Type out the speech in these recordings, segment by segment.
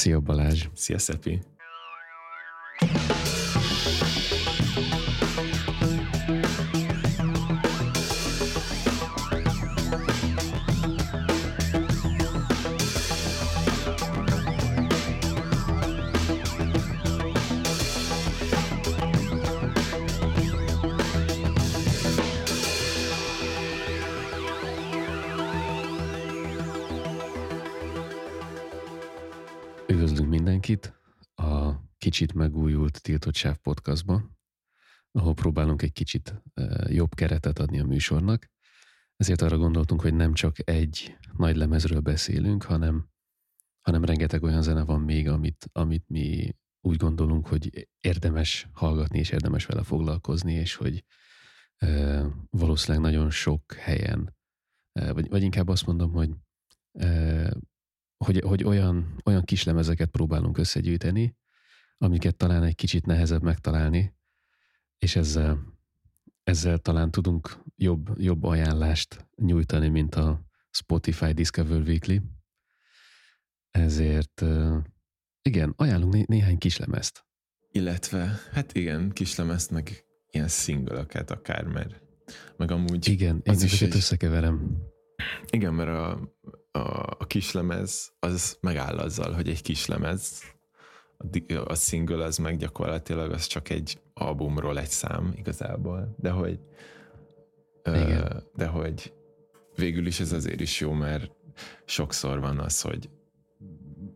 Szia Balázs! Szia Szepi! Tiltott Sáv podcastba, ahol próbálunk egy kicsit jobb keretet adni a műsornak. Ezért arra gondoltunk, hogy nem csak egy nagy lemezről beszélünk, hanem, hanem rengeteg olyan zene van még, amit, amit mi úgy gondolunk, hogy érdemes hallgatni, és érdemes vele foglalkozni, és hogy e, valószínűleg nagyon sok helyen, e, vagy, vagy inkább azt mondom, hogy e, hogy, hogy olyan, olyan kislemezeket próbálunk összegyűjteni, amiket talán egy kicsit nehezebb megtalálni, és ezzel, ezzel talán tudunk jobb, jobb ajánlást nyújtani, mint a Spotify Discover Weekly. Ezért igen, ajánlunk né- néhány kislemezt. Illetve, hát igen, kislemezt, meg ilyen szingölöket akár, mert meg amúgy... Igen, én ezeket egy... összekeverem. Igen, mert a, a, a kislemez az megáll azzal, hogy egy kislemez, a, single az meg gyakorlatilag az csak egy albumról egy szám igazából, de hogy Igen. Ö, de hogy végül is ez azért is jó, mert sokszor van az, hogy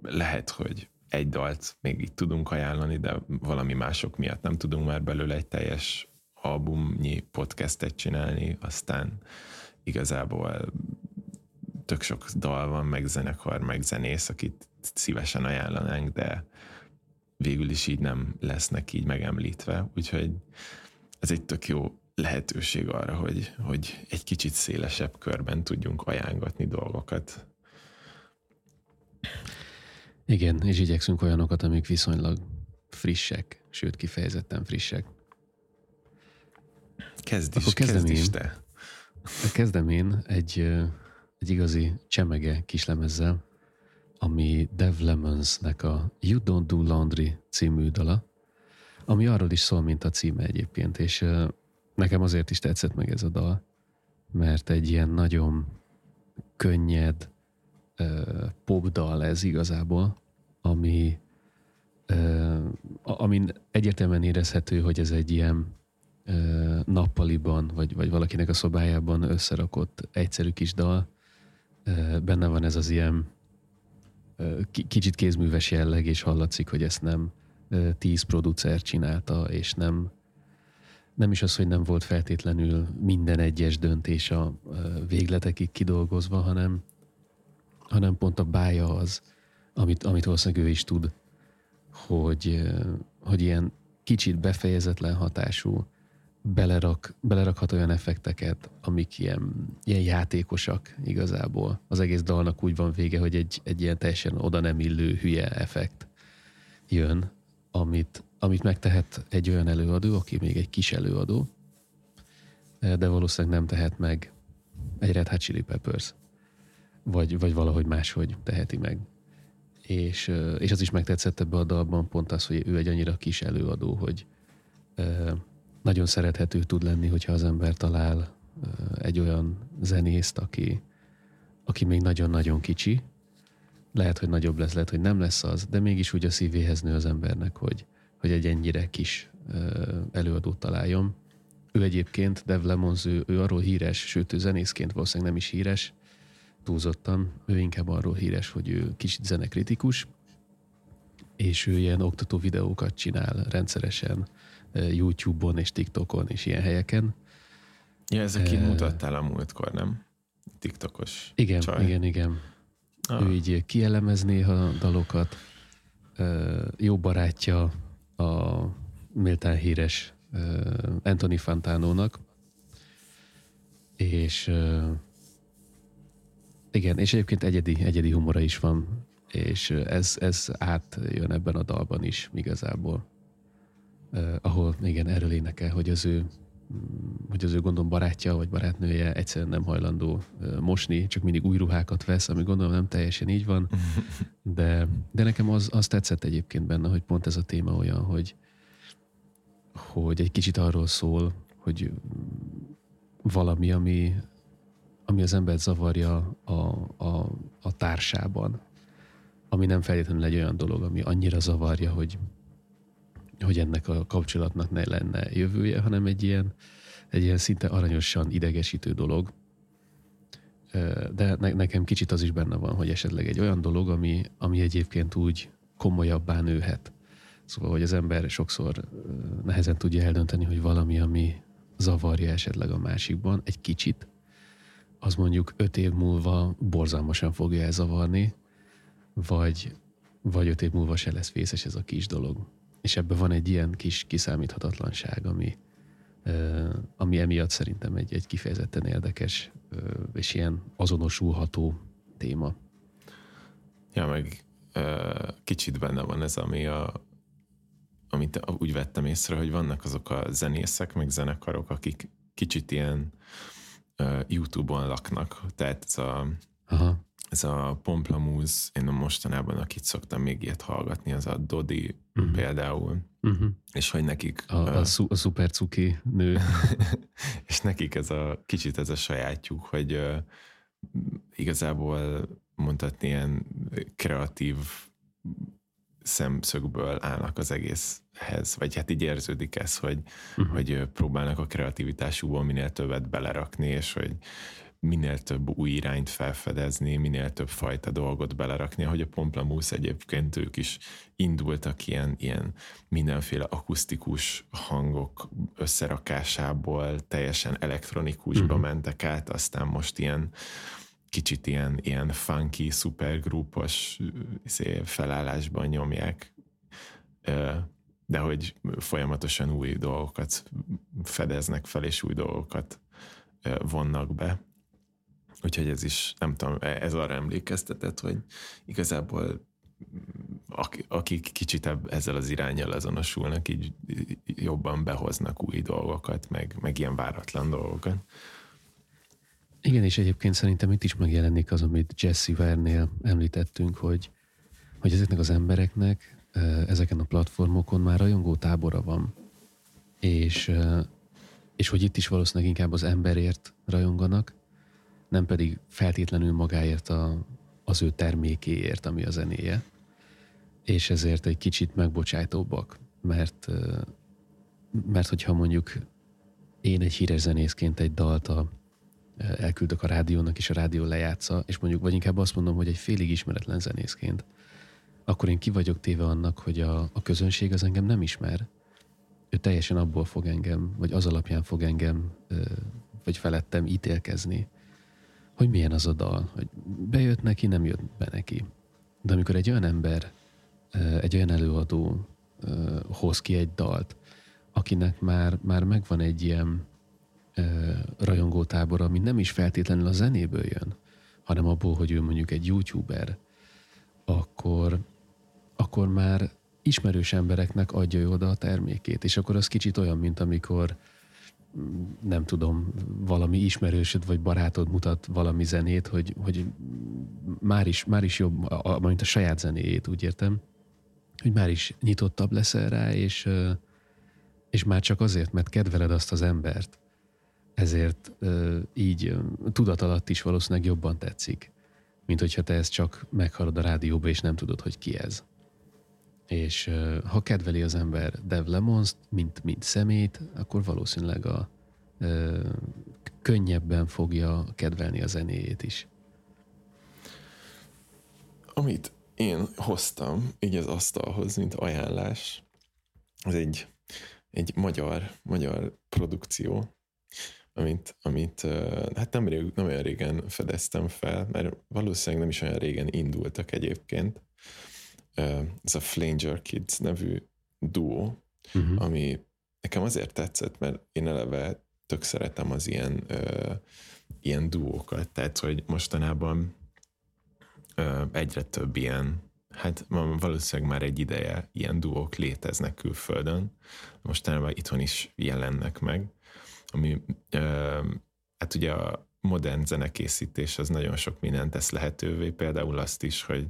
lehet, hogy egy dalt még így tudunk ajánlani, de valami mások miatt nem tudunk már belőle egy teljes albumnyi podcastet csinálni, aztán igazából tök sok dal van, meg zenekar, meg zenész, akit szívesen ajánlanánk, de végül is így nem lesznek így megemlítve, úgyhogy ez egy tök jó lehetőség arra, hogy, hogy egy kicsit szélesebb körben tudjunk ajánlatni dolgokat. Igen, és igyekszünk olyanokat, amik viszonylag frissek, sőt kifejezetten frissek. Kezd is, Akkor kezdem kezd is te. Kezdem én egy egy igazi csemege kislemezzel, ami Dev Lemonsnek a You Don't Do Laundry című dala, ami arról is szól, mint a címe egyébként, és nekem azért is tetszett meg ez a dal, mert egy ilyen nagyon könnyed popdal ez igazából, ami amin egyértelműen érezhető, hogy ez egy ilyen nappaliban, vagy, vagy valakinek a szobájában összerakott egyszerű kis dal, benne van ez az ilyen kicsit kézműves jelleg, és hallatszik, hogy ezt nem tíz producer csinálta, és nem, nem is az, hogy nem volt feltétlenül minden egyes döntés a végletekig kidolgozva, hanem, hanem pont a bája az, amit, amit valószínűleg ő is tud, hogy, hogy ilyen kicsit befejezetlen hatású, belerak, belerakhat olyan effekteket, amik ilyen, ilyen játékosak igazából. Az egész dalnak úgy van vége, hogy egy, egy ilyen teljesen oda nem illő hülye effekt jön, amit, amit megtehet egy olyan előadó, aki még egy kis előadó, de valószínűleg nem tehet meg egy Red Hot Chili Peppers, vagy, vagy valahogy máshogy teheti meg. És, és az is megtetszett ebbe a dalban pont az, hogy ő egy annyira kis előadó, hogy nagyon szerethető tud lenni, hogyha az ember talál egy olyan zenészt, aki, aki még nagyon-nagyon kicsi, lehet, hogy nagyobb lesz, lehet, hogy nem lesz az, de mégis úgy a szívéhez nő az embernek, hogy, hogy egy ennyire kis előadót találjon. Ő egyébként, Dev Lemons, ő, ő arról híres, sőt, ő zenészként valószínűleg nem is híres, túlzottan, ő inkább arról híres, hogy ő kicsit zenekritikus, és ő ilyen oktató videókat csinál rendszeresen, YouTube-on és TikTokon és ilyen helyeken. Ja, ezeket uh, mutattál a múltkor, nem? TikTokos Igen, csaj. igen, igen. Ah. Ő így kielemez néha dalokat. Uh, jó barátja a méltán híres uh, Anthony Fantánónak. És uh, igen, és egyébként egyedi, egyedi humora is van, és ez, ez átjön ebben a dalban is igazából ahol igen, erről énekel, hogy az ő hogy az ő gondom barátja vagy barátnője egyszerűen nem hajlandó mosni, csak mindig új ruhákat vesz, ami gondolom nem teljesen így van, de, de nekem az, az tetszett egyébként benne, hogy pont ez a téma olyan, hogy, hogy egy kicsit arról szól, hogy valami, ami, ami az embert zavarja a, a, a társában, ami nem feltétlenül egy olyan dolog, ami annyira zavarja, hogy, hogy ennek a kapcsolatnak ne lenne jövője, hanem egy ilyen, egy ilyen szinte aranyosan idegesítő dolog. De ne, nekem kicsit az is benne van, hogy esetleg egy olyan dolog, ami, ami egyébként úgy komolyabbá nőhet. Szóval, hogy az ember sokszor nehezen tudja eldönteni, hogy valami, ami zavarja esetleg a másikban egy kicsit, az mondjuk öt év múlva borzalmasan fogja elzavarni, vagy, vagy öt év múlva se lesz vészes ez a kis dolog. És ebben van egy ilyen kis kiszámíthatatlanság, ami, ami emiatt szerintem egy, egy kifejezetten érdekes és ilyen azonosulható téma. Ja, meg kicsit benne van ez, ami a, amit úgy vettem észre, hogy vannak azok a zenészek, meg zenekarok, akik kicsit ilyen YouTube-on laknak. Tehát ez a, Aha. Ez a Pomplamúz, én mostanában, akit szoktam még ilyet hallgatni, az a Dodi uh-huh. például. Uh-huh. És hogy nekik... A, a, a, a szuper cuki nő. és nekik ez a kicsit ez a sajátjuk, hogy uh, igazából mondhatni ilyen kreatív szemszögből állnak az egészhez, vagy hát így érződik ez, hogy, uh-huh. hogy próbálnak a kreativitásukból minél többet belerakni, és hogy minél több új irányt felfedezni, minél több fajta dolgot belerakni, ahogy a Pomplamusz egyébként ők is indultak ilyen, ilyen mindenféle akusztikus hangok összerakásából teljesen elektronikusba uh-huh. mentek át, aztán most ilyen kicsit ilyen, ilyen funky, szupergrúpos izé, felállásban nyomják, de hogy folyamatosan új dolgokat fedeznek fel, és új dolgokat vonnak be. Úgyhogy ez is, nem tudom, e, ez arra emlékeztetett, hogy igazából akik kicsit ezzel az irányjal azonosulnak, így jobban behoznak új dolgokat, meg, meg ilyen váratlan dolgokat. Igen, és egyébként szerintem itt is megjelenik az, amit Jesse Vernél említettünk, hogy, hogy ezeknek az embereknek ezeken a platformokon már rajongó tábora van. És, és hogy itt is valószínűleg inkább az emberért rajonganak, nem pedig feltétlenül magáért a, az ő termékéért, ami a zenéje. És ezért egy kicsit megbocsájtóbbak, mert, mert hogyha mondjuk én egy híres zenészként egy dalt a elküldök a rádiónak, és a rádió lejátsza, és mondjuk, vagy inkább azt mondom, hogy egy félig ismeretlen zenészként, akkor én ki vagyok téve annak, hogy a, a közönség az engem nem ismer. Ő teljesen abból fog engem, vagy az alapján fog engem, vagy felettem ítélkezni, hogy milyen az a dal, hogy bejött neki, nem jött be neki. De amikor egy olyan ember, egy olyan előadó hoz ki egy dalt, akinek már, már megvan egy ilyen rajongótábor, ami nem is feltétlenül a zenéből jön, hanem abból, hogy ő mondjuk egy youtuber, akkor, akkor már ismerős embereknek adja oda a termékét, és akkor az kicsit olyan, mint amikor nem tudom, valami ismerősöd vagy barátod mutat valami zenét, hogy, hogy már, is, már is jobb, a, mint a saját zenéjét, úgy értem, hogy már is nyitottabb leszel rá, és, és már csak azért, mert kedveled azt az embert, ezért így tudat alatt is valószínűleg jobban tetszik, mint hogyha te ezt csak meghallod a rádióba, és nem tudod, hogy ki ez. És ha kedveli az ember Dev lemons mint, mint szemét, akkor valószínűleg a könnyebben fogja kedvelni a zenéjét is. Amit én hoztam így az asztalhoz, mint ajánlás, az egy, egy magyar, magyar produkció, amit, amit hát nem, rég, nem olyan régen fedeztem fel, mert valószínűleg nem is olyan régen indultak egyébként. Ez a Flanger Kids nevű duó, uh-huh. ami nekem azért tetszett, mert én eleve tök szeretem az ilyen, ö, ilyen duókat, tehát hogy mostanában ö, egyre több ilyen, hát valószínűleg már egy ideje ilyen duók léteznek külföldön, mostanában itthon is jelennek meg, ami hát ugye a modern zenekészítés az nagyon sok mindent tesz lehetővé, például azt is, hogy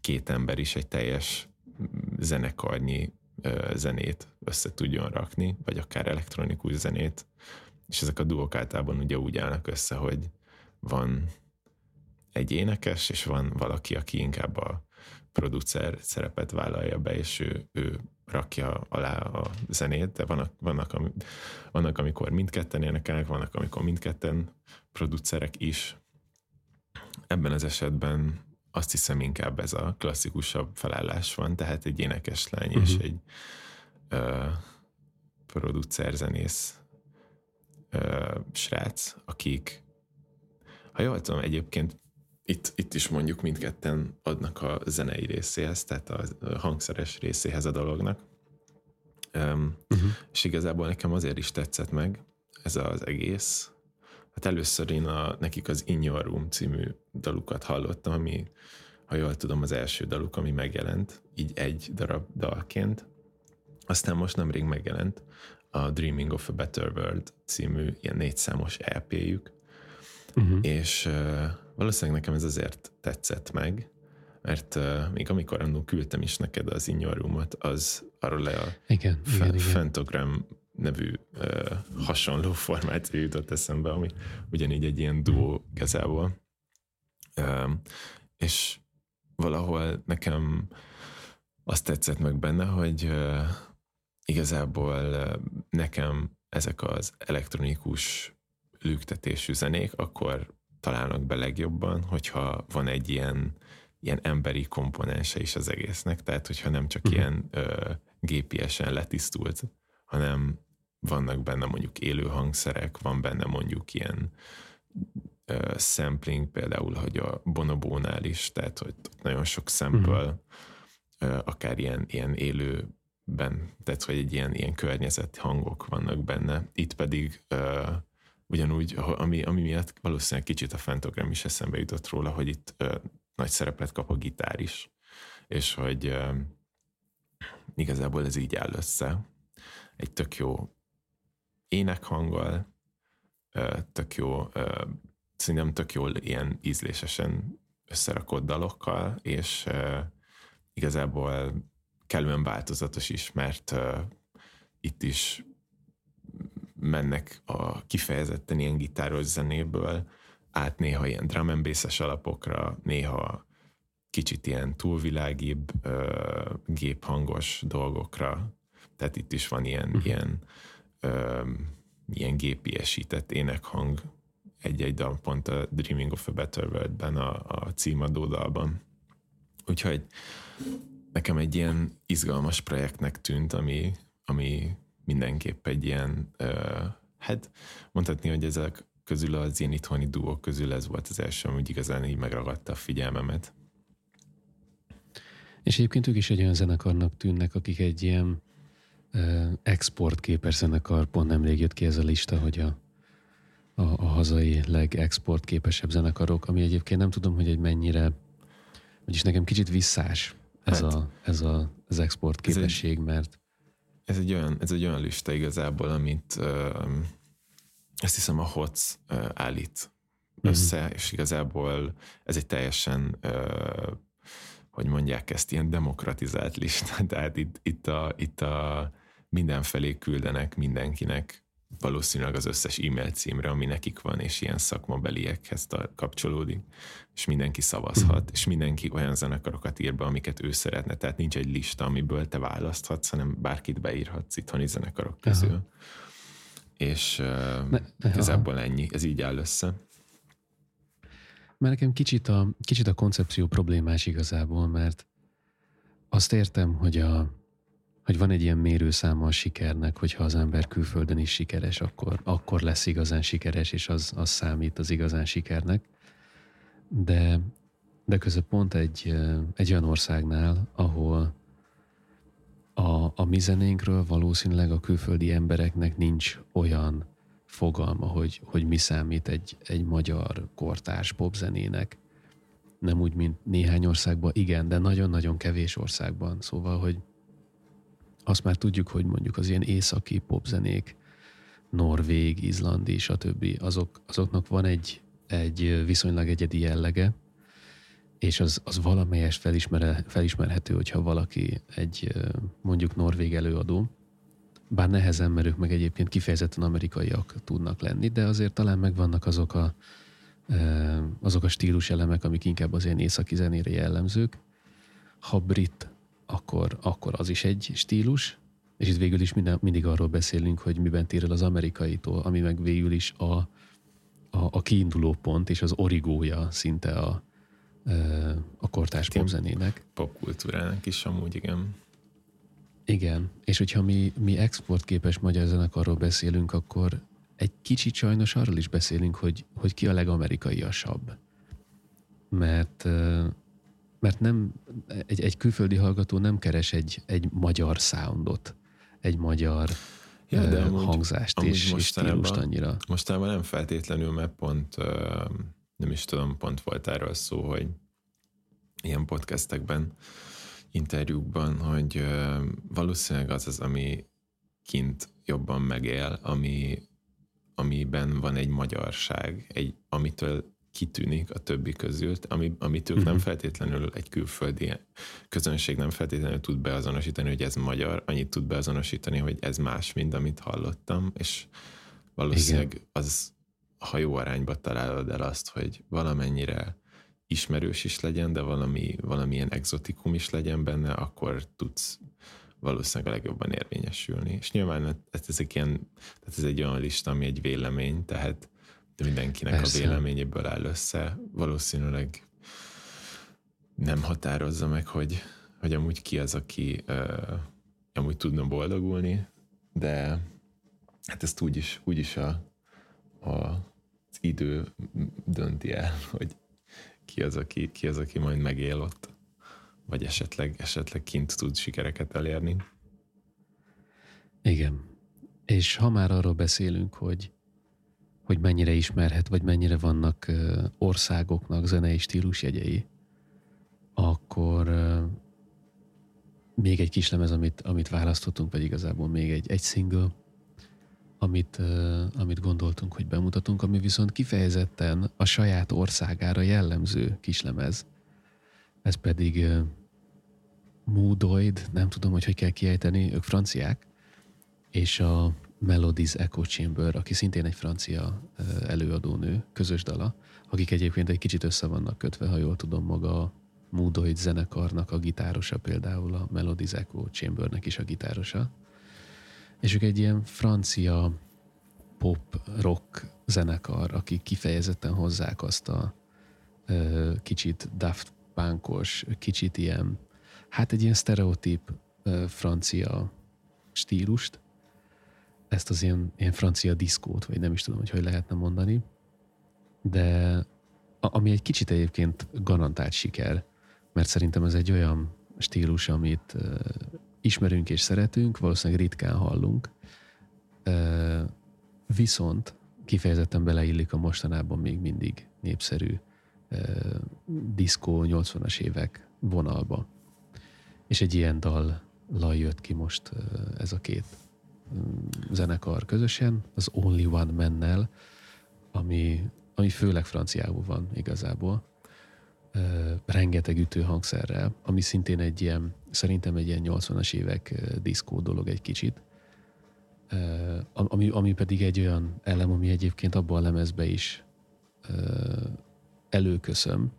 két ember is egy teljes zenekarnyi zenét össze tudjon rakni, vagy akár elektronikus zenét, és ezek a duók általában ugye úgy állnak össze, hogy van egy énekes, és van valaki, aki inkább a producer szerepet vállalja be, és ő, ő rakja alá a zenét, de vannak, vannak, vannak amikor mindketten énekelnek, vannak, amikor mindketten producerek is. Ebben az esetben azt hiszem inkább ez a klasszikusabb felállás van, tehát egy énekes lány uh-huh. és mhm. egy ö, producer zenész ö, srác, akik ha jól tudom, egyébként itt, itt is mondjuk mindketten adnak a zenei részéhez, tehát a hangszeres részéhez a dolognak. Um, uh-huh. És igazából nekem azért is tetszett meg ez az egész. Hát először én a, nekik az In Your Room című dalukat hallottam, ami, ha jól tudom, az első daluk, ami megjelent, így egy darab dalként. Aztán most nemrég megjelent a Dreaming of a Better World című ilyen négyszámos EP-jük, uh-huh. és uh, valószínűleg nekem ez azért tetszett meg, mert uh, még amikor annól küldtem is neked az inyorumot, az arról le a igen, fe- igen, igen. Nevű uh, hasonló formáció jutott eszembe, ami ugyanígy egy ilyen duó igazából. Uh, és valahol nekem azt tetszett meg benne, hogy uh, igazából uh, nekem ezek az elektronikus lüktetésű zenék akkor találnak be legjobban, hogyha van egy ilyen, ilyen emberi komponense is az egésznek, tehát hogyha nem csak uh-huh. ilyen ö, gépiesen letisztult, hanem vannak benne mondjuk élő hangszerek, van benne mondjuk ilyen ö, sampling, például, hogy a bonobónál is, tehát hogy nagyon sok sample, ö, akár ilyen, ilyen élőben, tehát hogy egy ilyen, ilyen környezeti hangok vannak benne. Itt pedig ö, ugyanúgy, ami, ami miatt valószínűleg kicsit a Fantogram is eszembe jutott róla, hogy itt ö, nagy szerepet kap a gitár is, és hogy ö, igazából ez így áll össze. Egy tök jó énekhanggal, tök jó, szerintem tök jól ilyen ízlésesen összerakott dalokkal, és igazából kellően változatos is, mert itt is mennek a kifejezetten ilyen gitáros zenéből át néha ilyen drum and alapokra, néha kicsit ilyen túlvilágibb, ö, géphangos dolgokra. Tehát itt is van ilyen, uh-huh. ilyen, ö, ilyen gépiesített énekhang egy-egy dal, pont a Dreaming of a Better World-ben, a, a címadó dalban. Úgyhogy nekem egy ilyen izgalmas projektnek tűnt, ami, ami mindenképp egy ilyen, uh, hát mondhatni, hogy ezek közül az ilyen itthoni duók közül ez volt az első, ami igazán így megragadta a figyelmemet. És egyébként ők is egy olyan zenekarnak tűnnek, akik egy ilyen exportképes zenekar, pont nemrég jött ki ez a lista, hogy a, a, a hazai legexportképesebb zenekarok, ami egyébként nem tudom, hogy egy mennyire, vagyis nekem kicsit visszás ez, hát, a, ez a, az export képesség, mert ez egy olyan, ez egy olyan lista igazából, amit uh, azt hiszem a HOTS uh, állít mm-hmm. össze, és igazából ez egy teljesen uh, hogy mondják ezt, ilyen demokratizált lista, tehát itt, itt, a, itt a mindenfelé küldenek mindenkinek valószínűleg az összes e-mail címre, ami nekik van, és ilyen szakmabeliekhez kapcsolódik, és mindenki szavazhat, mm. és mindenki olyan zenekarokat ír be, amiket ő szeretne, tehát nincs egy lista, amiből te választhatsz, hanem bárkit beírhatsz itthoni zenekarok közül. Aha. És uh, igazából ennyi, ez így áll össze. Mert nekem kicsit a, kicsit a koncepció problémás igazából, mert azt értem, hogy a, hogy van egy ilyen mérőszáma a sikernek, hogyha az ember külföldön is sikeres, akkor, akkor lesz igazán sikeres, és az, az számít az igazán sikernek. De, de között pont egy, egy olyan országnál, ahol a, a mi zenénkről valószínűleg a külföldi embereknek nincs olyan fogalma, hogy, hogy mi számít egy, egy magyar kortárs popzenének. Nem úgy, mint néhány országban, igen, de nagyon-nagyon kevés országban. Szóval, hogy azt már tudjuk, hogy mondjuk az ilyen északi popzenék norvég, izlandi, stb. Azok, azoknak van egy, egy viszonylag egyedi jellege, és az, az valamelyes felismer, felismerhető, hogyha valaki egy mondjuk norvég előadó, bár nehezen, mert ők meg egyébként kifejezetten amerikaiak tudnak lenni, de azért talán megvannak azok a, azok a stílus elemek, amik inkább az ilyen északi zenére jellemzők. Ha brit, akkor, akkor az is egy stílus, és itt végül is minden, mindig arról beszélünk, hogy miben tér el az amerikaitól, ami meg végül is a, a, a kiinduló pont és az origója szinte a, a kortárs popzenének. Popkultúrának is amúgy, igen. Igen, és hogyha mi, mi exportképes magyar zenekarról beszélünk, akkor egy kicsit sajnos arról is beszélünk, hogy, hogy ki a legamerikaiasabb. Mert, mert nem, egy, egy külföldi hallgató nem keres egy, egy magyar soundot, egy magyar ja, de amúgy, hangzást amúgy és, és stílust annyira. Mostanában nem feltétlenül, mert pont nem is tudom, pont volt erről szó, hogy ilyen podcastekben, interjúkban, hogy valószínűleg az az, ami kint jobban megél, ami, amiben van egy magyarság, egy, amitől kitűnik a többi közült, ami, amit ők uh-huh. nem mhm. feltétlenül egy külföldi közönség nem feltétlenül tud beazonosítani, hogy ez magyar, annyit tud beazonosítani, hogy ez más, mint amit hallottam, és valószínűleg Igen. az, ha jó arányba találod el azt, hogy valamennyire ismerős is legyen, de valami, valamilyen exotikum is legyen benne, akkor tudsz valószínűleg a legjobban érvényesülni. És nyilván ez, egy ilyen, tehát ez egy olyan lista, ami egy vélemény, tehát mindenkinek Persze. a véleményéből áll össze. Valószínűleg nem határozza meg, hogy, hogy amúgy ki az, aki uh, amúgy tudna boldogulni, de hát ezt úgyis, úgyis a, a, az idő dönti el, hogy ki az, aki, ki az, aki majd megél ott, vagy esetleg, esetleg kint tud sikereket elérni. Igen. És ha már arról beszélünk, hogy, hogy mennyire ismerhet, vagy mennyire vannak országoknak zenei stílusjegyei, akkor még egy kis lemez, amit, amit választottunk, pedig igazából még egy, egy single, amit, amit gondoltunk, hogy bemutatunk, ami viszont kifejezetten a saját országára jellemző kislemez. Ez pedig Moodoid, nem tudom, hogy hogy kell kiejteni, ők franciák, és a Melodies Echo Chamber, aki szintén egy francia előadónő, közös dala, akik egyébként egy kicsit össze vannak kötve, ha jól tudom, maga a Moodoid zenekarnak a gitárosa például, a Melodies Echo Chambernek is a gitárosa. És ők egy ilyen francia pop rock zenekar, akik kifejezetten hozzák azt a kicsit Daft Punkos, kicsit ilyen, hát egy ilyen sztereotíp ö, francia stílust, ezt az ilyen, ilyen francia diszkót, vagy nem is tudom, hogy hogy lehetne mondani, de ami egy kicsit egyébként garantált siker, mert szerintem ez egy olyan stílus, amit ismerünk és szeretünk, valószínűleg ritkán hallunk, viszont kifejezetten beleillik a mostanában még mindig népszerű diszkó 80-as évek vonalba. És egy ilyen dal jött ki most ez a két zenekar közösen, az Only One Man-nel, ami, ami főleg franciául van igazából, rengeteg ütőhangszerrel, ami szintén egy ilyen, szerintem egy ilyen 80-as évek diszkó dolog egy kicsit, ami, ami pedig egy olyan elem, ami egyébként abban a lemezbe is előköszön,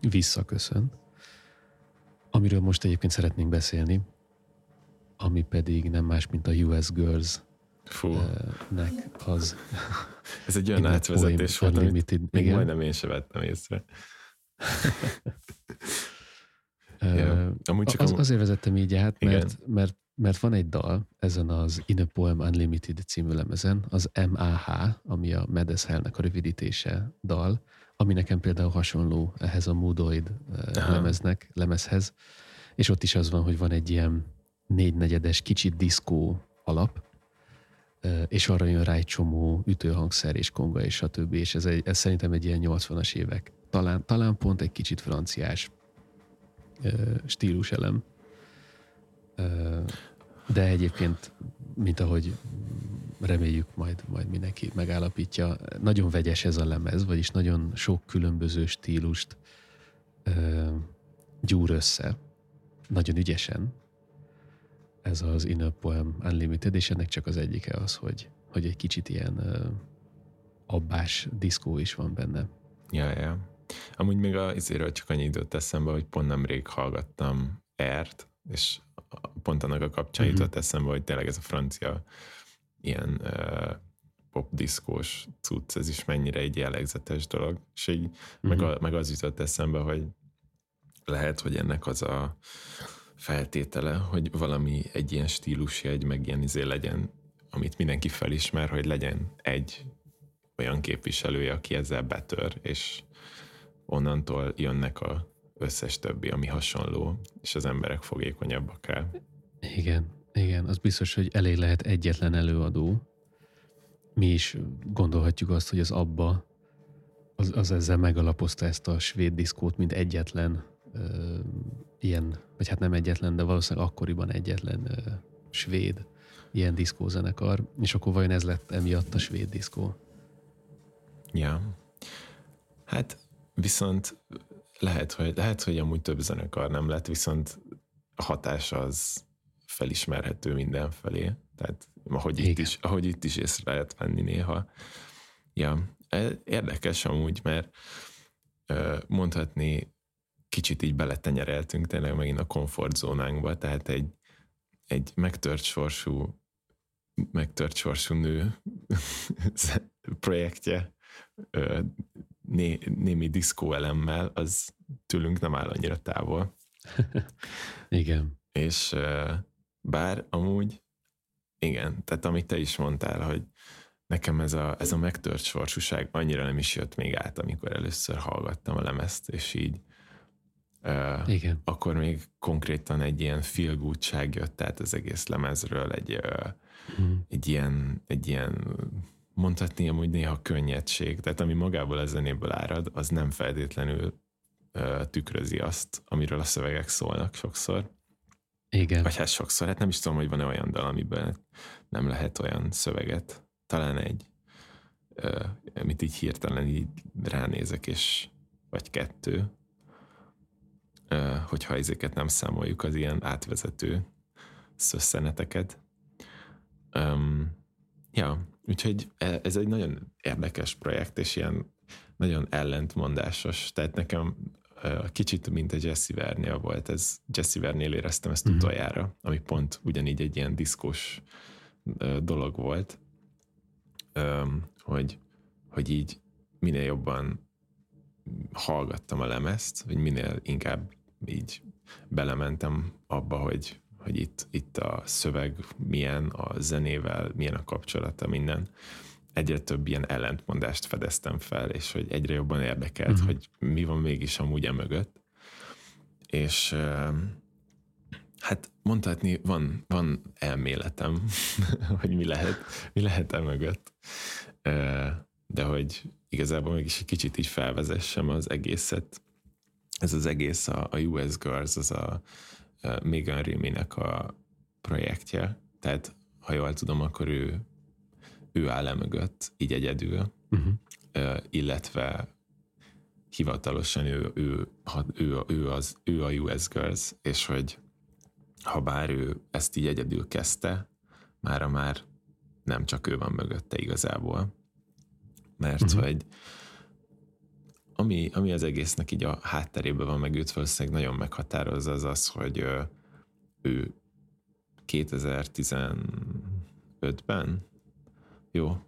visszaköszön, amiről most egyébként szeretnénk beszélni, ami pedig nem más, mint a US Girls Fú. nek az. Ez egy olyan átvezetés volt, amit még majdnem én se vettem észre yeah. Amúgy csak az, am- azért vezettem így át, mert, mert, mert van egy dal ezen az In a Poem Unlimited című lemezen, az MAH, ami a Medeszhelnek a rövidítése dal, ami nekem például hasonló ehhez a Moodoid Aha. lemeznek, lemezhez, és ott is az van, hogy van egy ilyen négynegyedes, kicsit diszkó alap, és arra jön rá egy csomó ütőhangszer és konga és stb. És ez, egy, ez szerintem egy ilyen 80-as évek talán, talán pont egy kicsit franciás stíluselem. De egyébként, mint ahogy reméljük majd, majd mindenki megállapítja. Nagyon vegyes ez a lemez, vagyis nagyon sok különböző stílust gyúr össze, nagyon ügyesen. Ez az Inner Poem Unlimited, és ennek csak az egyike az, hogy, hogy egy kicsit ilyen ö, abbás diszkó is van benne. Ja, ja. Amúgy még a izéről csak annyi időt eszembe, hogy pont nemrég hallgattam Ert, és pont annak a kapcsán uh-huh. jutott eszembe, hogy tényleg ez a francia ilyen uh, pop diszkós cucc, ez is mennyire egy jellegzetes dolog. És így, uh-huh. meg, a, meg az jutott eszembe, hogy lehet, hogy ennek az a feltétele, hogy valami egy ilyen stílusjegy, meg ilyen izé legyen, amit mindenki felismer, hogy legyen egy olyan képviselője, aki ezzel betör, és onnantól jönnek a összes többi, ami hasonló, és az emberek fogékonyabbak rá. Igen, igen, az biztos, hogy elég lehet egyetlen előadó. Mi is gondolhatjuk azt, hogy az abba az, az ezzel megalapozta ezt a svéd diszkót, mint egyetlen ö, ilyen, vagy hát nem egyetlen, de valószínűleg akkoriban egyetlen ö, svéd ilyen diszkózenekar, és akkor vajon ez lett emiatt a svéd diszkó? Ja. Hát viszont lehet, hogy, lehet, hogy amúgy több zenekar nem lett, viszont a hatás az felismerhető mindenfelé. Tehát ahogy itt, is, ahogy itt is észre lehet venni néha. Ja, érdekes amúgy, mert mondhatni kicsit így beletenyereltünk tényleg megint a komfortzónánkba, tehát egy, egy megtört sorsú megtört sorsú nő projektje né, némi diszkó elemmel, az tőlünk nem áll annyira távol. Igen. És bár amúgy, igen, tehát amit te is mondtál, hogy nekem ez a, ez a megtört sorsúság annyira nem is jött még át, amikor először hallgattam a lemezt, és így Igen. akkor még konkrétan egy ilyen feel jött át az egész lemezről, egy, uh, mm. egy, ilyen, egy ilyen mondhatni amúgy néha könnyedség, tehát ami magából a zenéből árad, az nem feltétlenül tükrözi azt, amiről a szövegek szólnak sokszor. Igen. Vagy hát sokszor, hát nem is tudom, hogy van-e olyan dal, amiben nem lehet olyan szöveget. Talán egy, amit így hirtelen így ránézek, és vagy kettő, hogyha ezeket nem számoljuk az ilyen átvezető szösszeneteket. Um, ja, Úgyhogy e, ez egy nagyon érdekes projekt, és ilyen nagyon ellentmondásos. Tehát nekem kicsit, mint a Jesse Vernél volt, ez Jesse Vernél éreztem ezt uh-huh. utoljára, ami pont ugyanígy egy ilyen diszkos dolog volt, hogy, hogy így minél jobban hallgattam a lemezt, vagy minél inkább így belementem abba, hogy hogy itt, itt a szöveg milyen, a zenével milyen a kapcsolata, minden. Egyre több ilyen ellentmondást fedeztem fel, és hogy egyre jobban érdekelt, uh-huh. hogy mi van mégis amúgy emögött. És hát mondhatni, van, van elméletem, hogy mi lehet, mi lehet emögött. De hogy igazából mégis egy kicsit így felvezessem az egészet. Ez az egész, a, a US Girls, az a Megan Réminek a projektje, tehát ha jól tudom, akkor ő, ő áll el mögött, így egyedül, uh-huh. illetve hivatalosan ő, ő, ő, ő, az, ő a US Girls, és hogy ha bár ő ezt így egyedül kezdte, mára már nem csak ő van mögötte igazából. Mert uh-huh. hogy ami, ami az egésznek így a hátterében van, meg őt valószínűleg nagyon meghatározza az az, hogy ő 2015-ben, jó,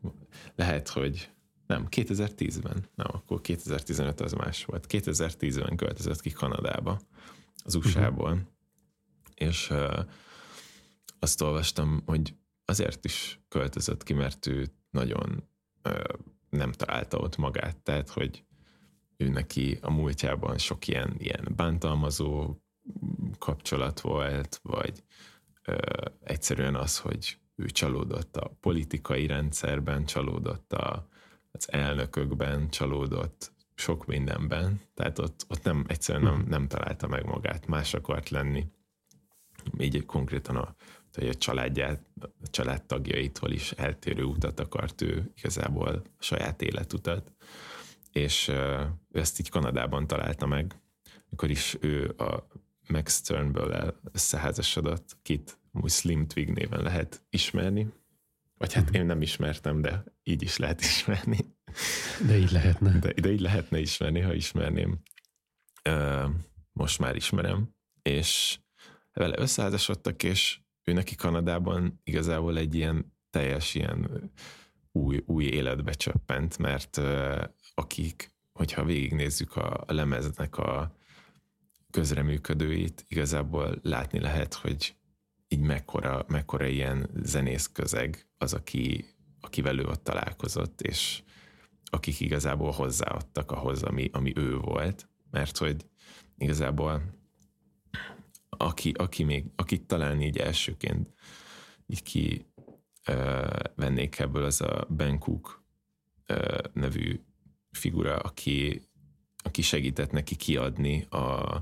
lehet, hogy nem, 2010-ben, nem, akkor 2015 az más volt. 2010-ben költözött ki Kanadába, az USA-ból, uh-huh. és uh, azt olvastam, hogy azért is költözött ki, mert ő nagyon uh, nem találta ott magát, tehát, hogy ő neki a múltjában sok ilyen, ilyen bántalmazó kapcsolat volt, vagy ö, egyszerűen az, hogy ő csalódott a politikai rendszerben, csalódott a, az elnökökben, csalódott sok mindenben, tehát ott, ott nem, egyszerűen nem, nem találta meg magát, más akart lenni. Így konkrétan a a családját, a családtagjaitól is eltérő utat akart ő, igazából a saját életutat, és ezt így Kanadában találta meg, amikor is ő a Max Turnbull összeházasodott, kit úgy Slim Twig néven lehet ismerni, vagy hát én nem ismertem, de így is lehet ismerni. De így lehetne. De, de így lehetne ismerni, ha ismerném. Most már ismerem. És vele összeházasodtak, és ő neki Kanadában igazából egy ilyen teljes ilyen új, új életbe csöppent, mert akik, hogyha végignézzük a, a lemeznek a közreműködőit, igazából látni lehet, hogy így mekkora, mekkora ilyen zenész közeg az, aki, akivel ő ott találkozott, és akik igazából hozzáadtak ahhoz, ami, ami ő volt, mert hogy igazából aki, aki még, akit talán így elsőként így ki uh, vennék ebből, az a Ben Cook uh, nevű figura, aki, aki segített neki kiadni a,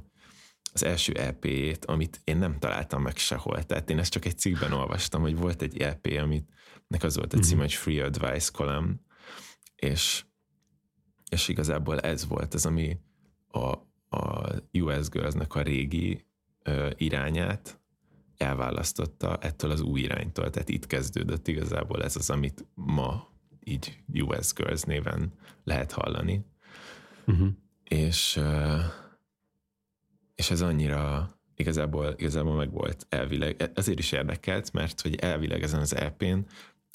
az első EP-jét, amit én nem találtam meg sehol. Tehát én ezt csak egy cikkben olvastam, hogy volt egy EP, amit nek az volt a cím, mm-hmm. hogy Free Advice Column, és, és igazából ez volt az, ami a, a US Girls-nek a régi ö, irányát elválasztotta ettől az új iránytól. Tehát itt kezdődött igazából ez az, amit ma így US Girls néven lehet hallani. Uh-huh. És és ez annyira igazából, igazából meg volt elvileg, ezért is érdekelt, mert hogy elvileg ezen az EP-n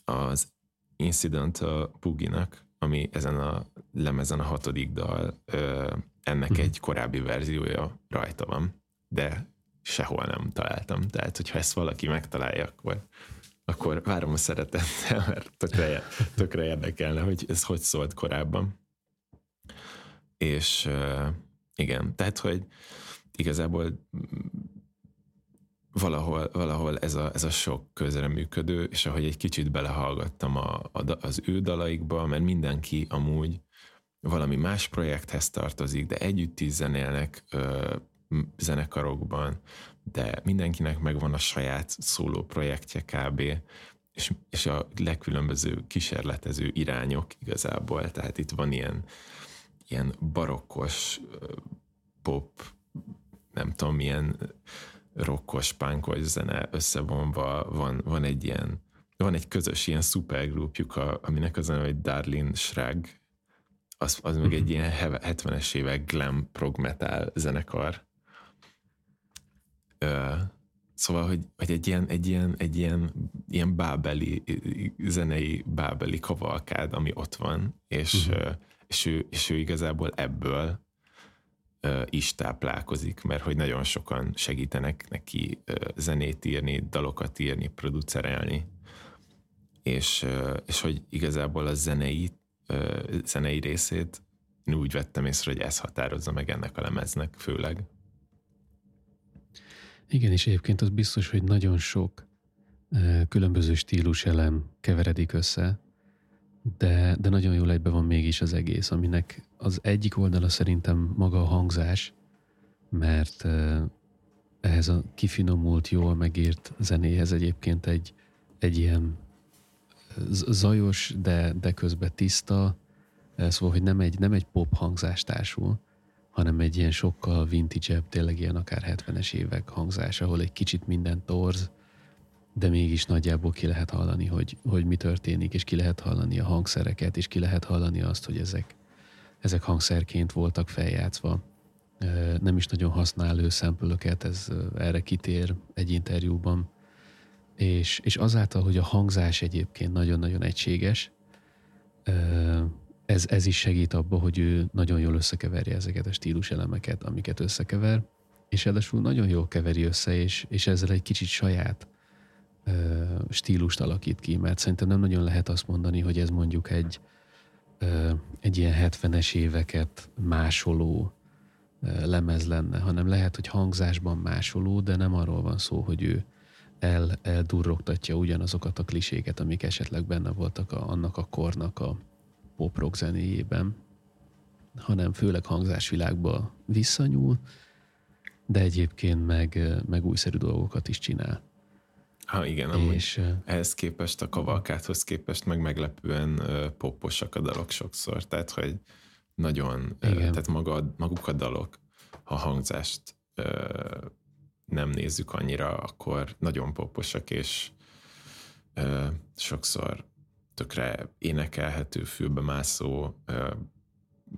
az Incident a Boogie-nak, ami ezen a lemezen a hatodik dal, ennek mm. egy korábbi verziója rajta van, de sehol nem találtam. Tehát, hogyha ezt valaki megtalálja, akkor, akkor várom a szeretettel, mert tökre, tökre érdekelne, hogy ez hogy szólt korábban. És igen, tehát, hogy igazából valahol, valahol ez, a, ez a sok közreműködő, és ahogy egy kicsit belehallgattam a, a, az ő dalaikba, mert mindenki amúgy valami más projekthez tartozik, de együtt is zenélnek ö, zenekarokban, de mindenkinek megvan a saját szóló projektje kb. És, és a legkülönböző kísérletező irányok igazából, tehát itt van ilyen, ilyen barokkos pop nem tudom, milyen rokkos, pánkos zene összevonva, van, van egy ilyen, van egy közös ilyen szupergrupjuk, aminek az a hogy Darlin Shrag, az, az meg egy mhm. ilyen 70-es évek glam prog metal zenekar. Ö, szóval, hogy, hogy egy ilyen, egy ilyen, egy ilyen, ilyen bábeli, zenei bábeli kavalkád, ami ott van, és, uh-huh. és, ő, és ő igazából ebből is táplálkozik, mert hogy nagyon sokan segítenek neki zenét írni, dalokat írni, producerelni, és, és hogy igazából a zenei, zenei részét én úgy vettem észre, hogy ez határozza meg ennek a lemeznek főleg. Igen, és egyébként az biztos, hogy nagyon sok különböző stílus elem keveredik össze, de, de nagyon jól egybe van mégis az egész, aminek az egyik oldala szerintem maga a hangzás, mert ehhez a kifinomult, jól megírt zenéhez egyébként egy, egy ilyen zajos, de, de közben tiszta, szóval, hogy nem egy, nem egy pop hangzás társul, hanem egy ilyen sokkal vintage tényleg ilyen akár 70-es évek hangzás, ahol egy kicsit minden torz, de mégis nagyjából ki lehet hallani, hogy, hogy mi történik, és ki lehet hallani a hangszereket, és ki lehet hallani azt, hogy ezek, ezek hangszerként voltak feljátszva. Nem is nagyon használ ő szempölöket, ez erre kitér egy interjúban. És, és azáltal, hogy a hangzás egyébként nagyon-nagyon egységes, ez, ez is segít abba, hogy ő nagyon jól összekeverje ezeket a stílus elemeket, amiket összekever, és ráadásul nagyon jól keveri össze, és, és ezzel egy kicsit saját stílust alakít ki, mert szerintem nem nagyon lehet azt mondani, hogy ez mondjuk egy, egy ilyen 70-es éveket másoló lemez lenne, hanem lehet, hogy hangzásban másoló, de nem arról van szó, hogy ő el, eldurrogtatja ugyanazokat a kliséket, amik esetleg benne voltak a, annak a kornak a pop-rock zenéjében, hanem főleg hangzásvilágba visszanyúl, de egyébként meg, meg újszerű dolgokat is csinál. Ha igen, amúgy és, ehhez képest, a kavalkáthoz képest meg meglepően popposak a dalok sokszor, tehát hogy nagyon, igen. tehát maga, maguk a dalok, ha hangzást nem nézzük annyira, akkor nagyon popposak, és sokszor tökre énekelhető, fülbe mászó,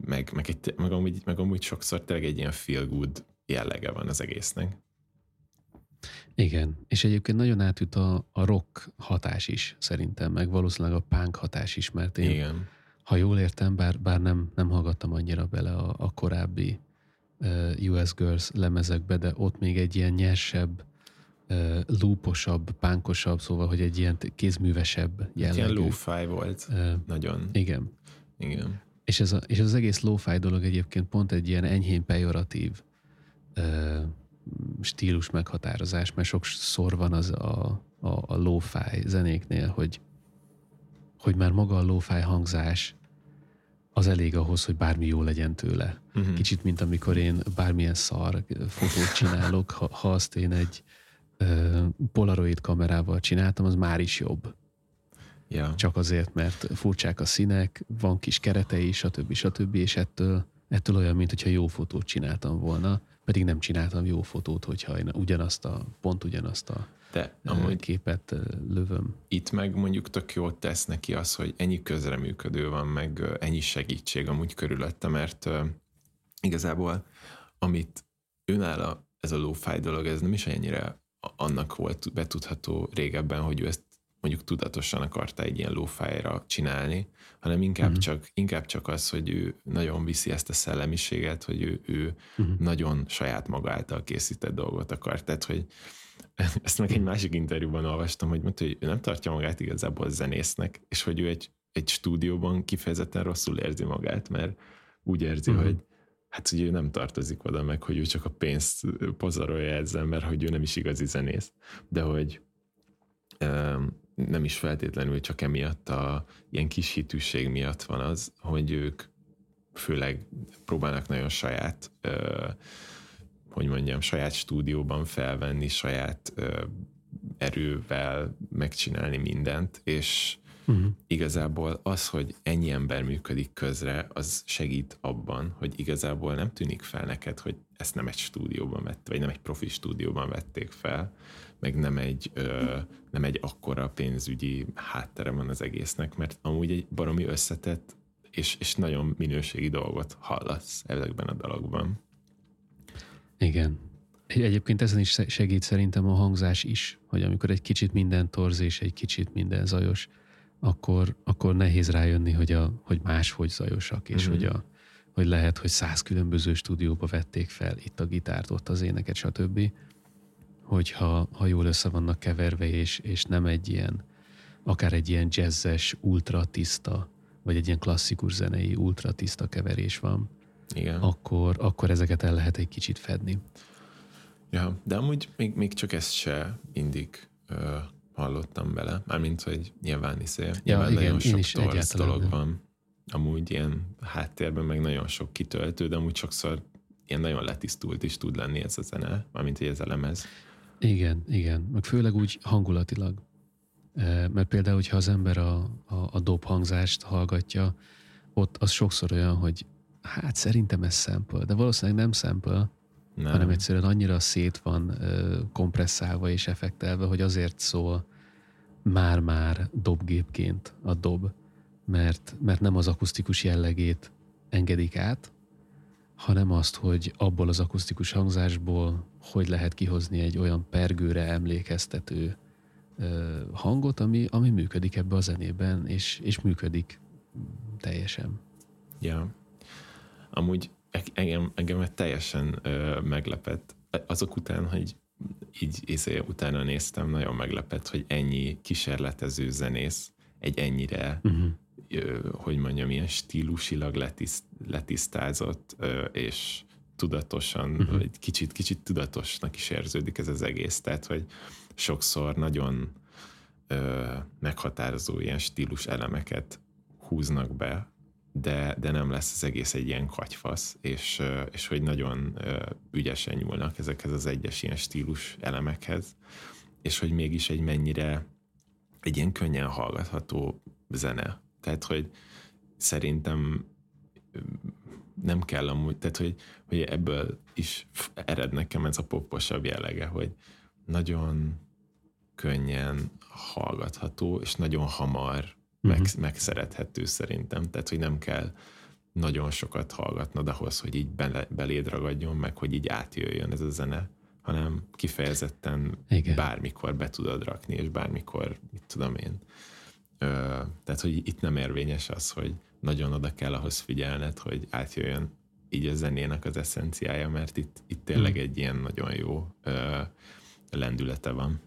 meg, meg, egy, meg, amúgy, meg amúgy sokszor tényleg egy ilyen feel good jellege van az egésznek. Igen, és egyébként nagyon átüt a, a rock hatás is szerintem, meg valószínűleg a punk hatás is, mert én, Igen. ha jól értem, bár, bár nem, nem hallgattam annyira bele a, a korábbi uh, US Girls lemezekbe, de ott még egy ilyen nyersebb, lúposabb, pánkosabb, szóval, hogy egy ilyen kézművesebb jellegű. Ilyen lo volt, uh, nagyon. Igen. Igen. És ez, a, és ez az egész lo dolog egyébként pont egy ilyen enyhén pejoratív uh, stílus meghatározás, mert sokszor van az a, a, a lo-fi zenéknél, hogy, hogy már maga a lo-fi hangzás az elég ahhoz, hogy bármi jó legyen tőle. Uh-huh. Kicsit, mint amikor én bármilyen szar fotót csinálok, ha, ha azt én egy polaroid kamerával csináltam, az már is jobb. Ja. Csak azért, mert furcsák a színek, van kis keretei, stb. stb. és ettől, ettől olyan, mint hogyha jó fotót csináltam volna pedig nem csináltam jó fotót, hogyha én ugyanazt a, pont ugyanazt a de amúgy képet lövöm. Itt meg mondjuk tök jót tesz neki az, hogy ennyi közreműködő van, meg ennyi segítség amúgy körülötte, mert igazából amit önáll ez a lófáj dolog, ez nem is ennyire annak volt betudható régebben, hogy ő ezt mondjuk tudatosan akarta egy ilyen lófájra csinálni, hanem inkább, uh-huh. csak, inkább csak az, hogy ő nagyon viszi ezt a szellemiséget, hogy ő, ő uh-huh. nagyon saját maga által készített dolgot akar. Tehát, hogy ezt meg egy másik interjúban olvastam, hogy mondta, hogy ő nem tartja magát igazából zenésznek, és hogy ő egy, egy stúdióban kifejezetten rosszul érzi magát, mert úgy érzi, uh-huh. hogy hát hogy ő nem tartozik oda meg, hogy ő csak a pénzt pozarolja ezzel, mert hogy ő nem is igazi zenész, de hogy nem is feltétlenül csak emiatt a ilyen kis hitűség miatt van az, hogy ők főleg próbálnak nagyon saját, hogy mondjam, saját stúdióban felvenni, saját erővel megcsinálni mindent, és uh-huh. igazából az, hogy ennyi ember működik közre, az segít abban, hogy igazából nem tűnik fel neked, hogy ezt nem egy stúdióban vett, vagy nem egy profi stúdióban vették fel, meg nem egy, ö, nem egy akkora pénzügyi háttere van az egésznek, mert amúgy egy baromi összetett és, és nagyon minőségi dolgot hallasz ezekben a dalokban. Igen. Egyébként ezen is segít szerintem a hangzás is, hogy amikor egy kicsit minden torz és egy kicsit minden zajos, akkor, akkor nehéz rájönni, hogy, a, hogy máshogy zajosak, és mm-hmm. hogy, a, hogy lehet, hogy száz különböző stúdióba vették fel itt a gitárt, ott az éneket, stb hogyha ha jól össze vannak keverve, és, és nem egy ilyen, akár egy ilyen jazzes, ultra tiszta, vagy egy ilyen klasszikus zenei ultra tiszta keverés van, Igen. Akkor, akkor ezeket el lehet egy kicsit fedni. Ja, de amúgy még, még csak ezt se indik uh, hallottam bele, mármint, hogy nyilván is ja, nyilván igen, nagyon sok torz dolog van. Amúgy ilyen háttérben meg nagyon sok kitöltő, de amúgy sokszor ilyen nagyon letisztult is tud lenni ez a zene, mármint, hogy ez a lemez. Igen, igen. Meg főleg úgy hangulatilag. Mert például, hogyha az ember a, a, a dob hangzást hallgatja, ott az sokszor olyan, hogy hát szerintem ez sample, de valószínűleg nem sample, nem. hanem egyszerűen annyira szét van kompresszálva és effektelve, hogy azért szól már-már dobgépként a dob, mert, mert nem az akusztikus jellegét engedik át, hanem azt, hogy abból az akusztikus hangzásból hogy lehet kihozni egy olyan pergőre emlékeztető ö, hangot, ami, ami működik ebbe a zenében, és, és működik teljesen. Ja. Amúgy engem, engem teljesen ö, meglepett azok után, hogy így észre utána néztem, nagyon meglepett, hogy ennyi kísérletező zenész egy ennyire uh-huh hogy mondjam, ilyen stílusilag letiszt, letisztázott, és tudatosan, uh-huh. vagy kicsit, kicsit tudatosnak is érződik ez az egész. Tehát, hogy sokszor nagyon ö, meghatározó ilyen stílus elemeket húznak be, de, de nem lesz az egész egy ilyen kagyfasz, és, és hogy nagyon ügyesen nyúlnak ezekhez az egyes ilyen stílus elemekhez, és hogy mégis egy mennyire egy ilyen könnyen hallgatható zene. Tehát, hogy szerintem nem kell amúgy, tehát, hogy, hogy ebből is ered nekem ez a poposabb jellege, hogy nagyon könnyen hallgatható, és nagyon hamar uh-huh. meg, megszerethető szerintem. Tehát, hogy nem kell nagyon sokat hallgatnod ahhoz, hogy így bele, beléd ragadjon, meg hogy így átjöjjön ez a zene, hanem kifejezetten Igen. bármikor be tudod rakni, és bármikor, mit tudom én. Ö, tehát, hogy itt nem érvényes az, hogy nagyon oda kell ahhoz figyelned, hogy átjöjjön így a zenének az eszenciája, mert itt, itt tényleg hmm. egy ilyen nagyon jó ö, lendülete van.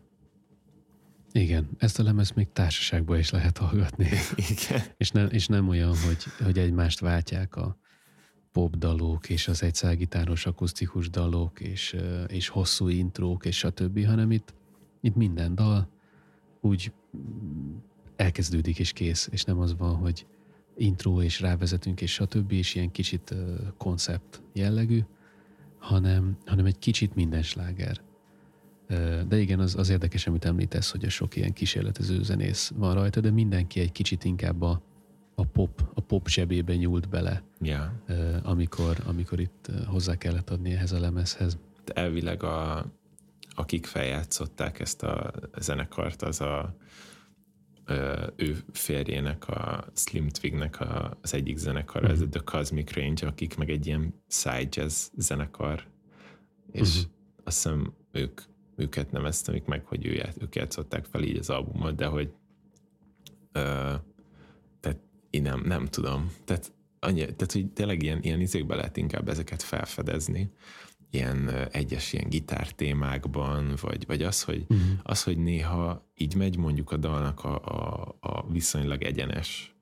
Igen, ezt a lemez még társaságban is lehet hallgatni. Igen. és, nem, és nem olyan, hogy, hogy egymást váltják a pop dalok, és az egyszágitáros akusztikus dalok, és, és hosszú intrók, és stb., hanem itt, itt minden dal úgy elkezdődik és kész, és nem az van, hogy intro és rávezetünk és stb. és ilyen kicsit koncept jellegű, hanem, hanem egy kicsit minden sláger. De igen, az, az érdekes, amit említesz, hogy a sok ilyen kísérletező zenész van rajta, de mindenki egy kicsit inkább a, a pop, a pop zsebébe nyúlt bele, yeah. amikor, amikor itt hozzá kellett adni ehhez a lemezhez. Elvileg a, akik feljátszották ezt a zenekart, az a ő férjének, a Slim Twignek a, az egyik zenekar, uh-huh. ez a mhm. The Cosmic Range, akik meg egy ilyen side jazz zenekar, és uh-huh. azt hiszem ők, őket neveztem meg, hogy ő, ők játszották fel így az albumot, de hogy ö, tehát én nem, nem tudom. Tehát, annyi, tehát, hogy tényleg ilyen, ilyen izékbe lehet inkább ezeket felfedezni, ilyen egyes ilyen gitártémákban, vagy, vagy az, hogy, uh-huh. az, hogy néha így megy mondjuk a dalnak a, a, a viszonylag egyenes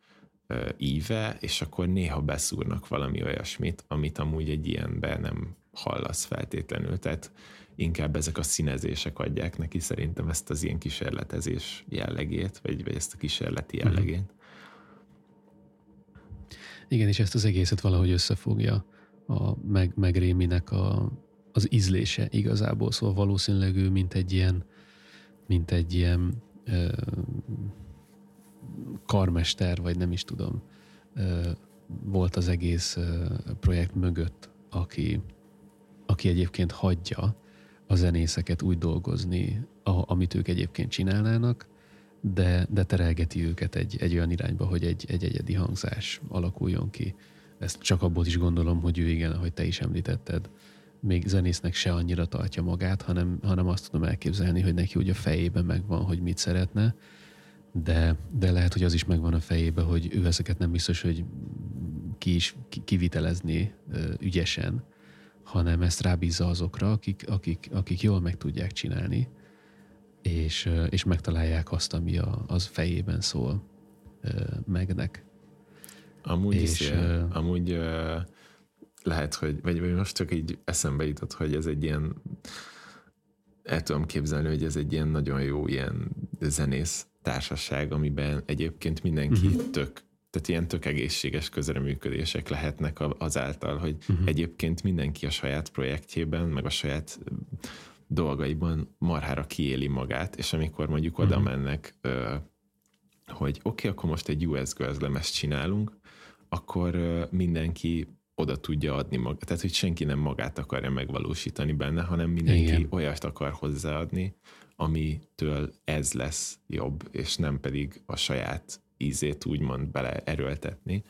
íve, és akkor néha beszúrnak valami olyasmit, amit amúgy egy ilyenben nem hallasz feltétlenül. Tehát inkább ezek a színezések adják neki szerintem ezt az ilyen kísérletezés jellegét, vagy, vagy ezt a kísérleti mhm. jellegét. Igen, és ezt az egészet valahogy összefogja a meg, meg Réminek a, az ízlése igazából, szóval valószínűleg ő mint egy ilyen, mint egy ilyen ö, karmester, vagy nem is tudom, ö, volt az egész ö, projekt mögött, aki, aki egyébként hagyja a zenészeket úgy dolgozni, a, amit ők egyébként csinálnának, de, de terelgeti őket egy, egy olyan irányba, hogy egy, egy egyedi hangzás alakuljon ki. Ezt csak abból is gondolom, hogy ő igen, ahogy te is említetted, még zenésznek se annyira tartja magát, hanem, hanem azt tudom elképzelni, hogy neki úgy a fejében megvan, hogy mit szeretne, de, de lehet, hogy az is megvan a fejében, hogy ő ezeket nem biztos, hogy ki is kivitelezni ügyesen, hanem ezt rábízza azokra, akik, akik, akik jól meg tudják csinálni, és, és megtalálják azt, ami a, az fejében szól megnek. Amúgy, és, is, uh, amúgy uh, lehet, hogy, vagy, vagy most csak így eszembe jutott, hogy ez egy ilyen el tudom képzelni, hogy ez egy ilyen nagyon jó ilyen zenész társaság, amiben egyébként mindenki uh-huh. tök, tehát ilyen tök egészséges közreműködések lehetnek azáltal, hogy uh-huh. egyébként mindenki a saját projektjében, meg a saját dolgaiban marhára kiéli magát, és amikor mondjuk oda uh-huh. mennek, hogy oké, okay, akkor most egy US Girls lemezt csinálunk, akkor mindenki oda tudja adni magát. Tehát, hogy senki nem magát akarja megvalósítani benne, hanem mindenki Igen. olyat akar hozzáadni, amitől ez lesz jobb, és nem pedig a saját ízét úgymond bele erőltetni.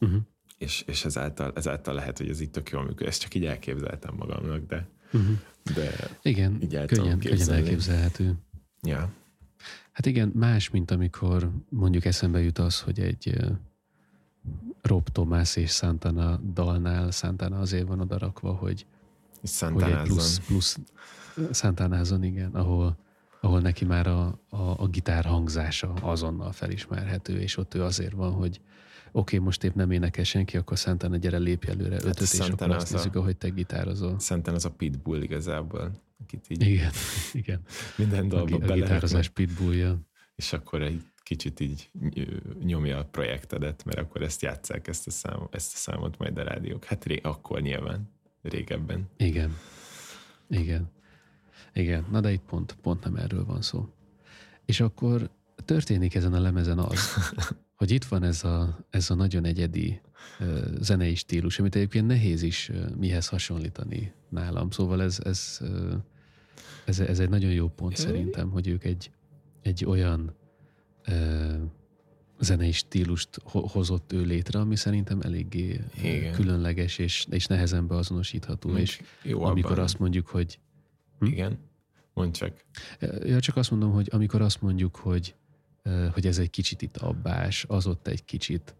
Uh-huh. És, és ezáltal, ezáltal lehet, hogy ez itt tök jól működik. Ezt csak így elképzeltem magamnak, de, uh-huh. de igen, így könnyen, könnyen elképzelhető. Ja. Hát igen, más, mint amikor mondjuk eszembe jut az, hogy egy Rob Thomas és Santana dalnál Santana azért van odarakva, hogy, hogy egy plusz, plusz Santanázon, igen, ahol, ahol neki már a, a, a gitár hangzása azonnal felismerhető, és ott ő azért van, hogy oké, okay, most épp nem énekel senki, akkor Santana gyere lépj előre hát ötöt, és akkor azt nézzük, ahogy te gitározol. Santana az a pitbull igazából. Akit így igen, igen. Minden dalba a, a gitározás pitbullja. És akkor egy kicsit így nyomja a projektedet, mert akkor ezt játszák, ezt a, szám, ezt a számot majd a rádiók. Hát ré, akkor nyilván, régebben. Igen. Igen. Igen, na de itt pont, pont nem erről van szó. És akkor történik ezen a lemezen az, hogy itt van ez a, ez a nagyon egyedi uh, zenei stílus, amit egyébként nehéz is uh, mihez hasonlítani nálam. Szóval ez, ez, uh, ez, ez egy nagyon jó pont szerintem, hogy ők egy, egy olyan zenei stílust hozott ő létre, ami szerintem eléggé Igen. különleges és, és nehezen beazonosítható. Még és jó amikor abban. azt mondjuk, hogy... Hm? Igen, mondj csak. Ja, csak azt mondom, hogy amikor azt mondjuk, hogy, hogy ez egy kicsit itt abbás, az ott egy kicsit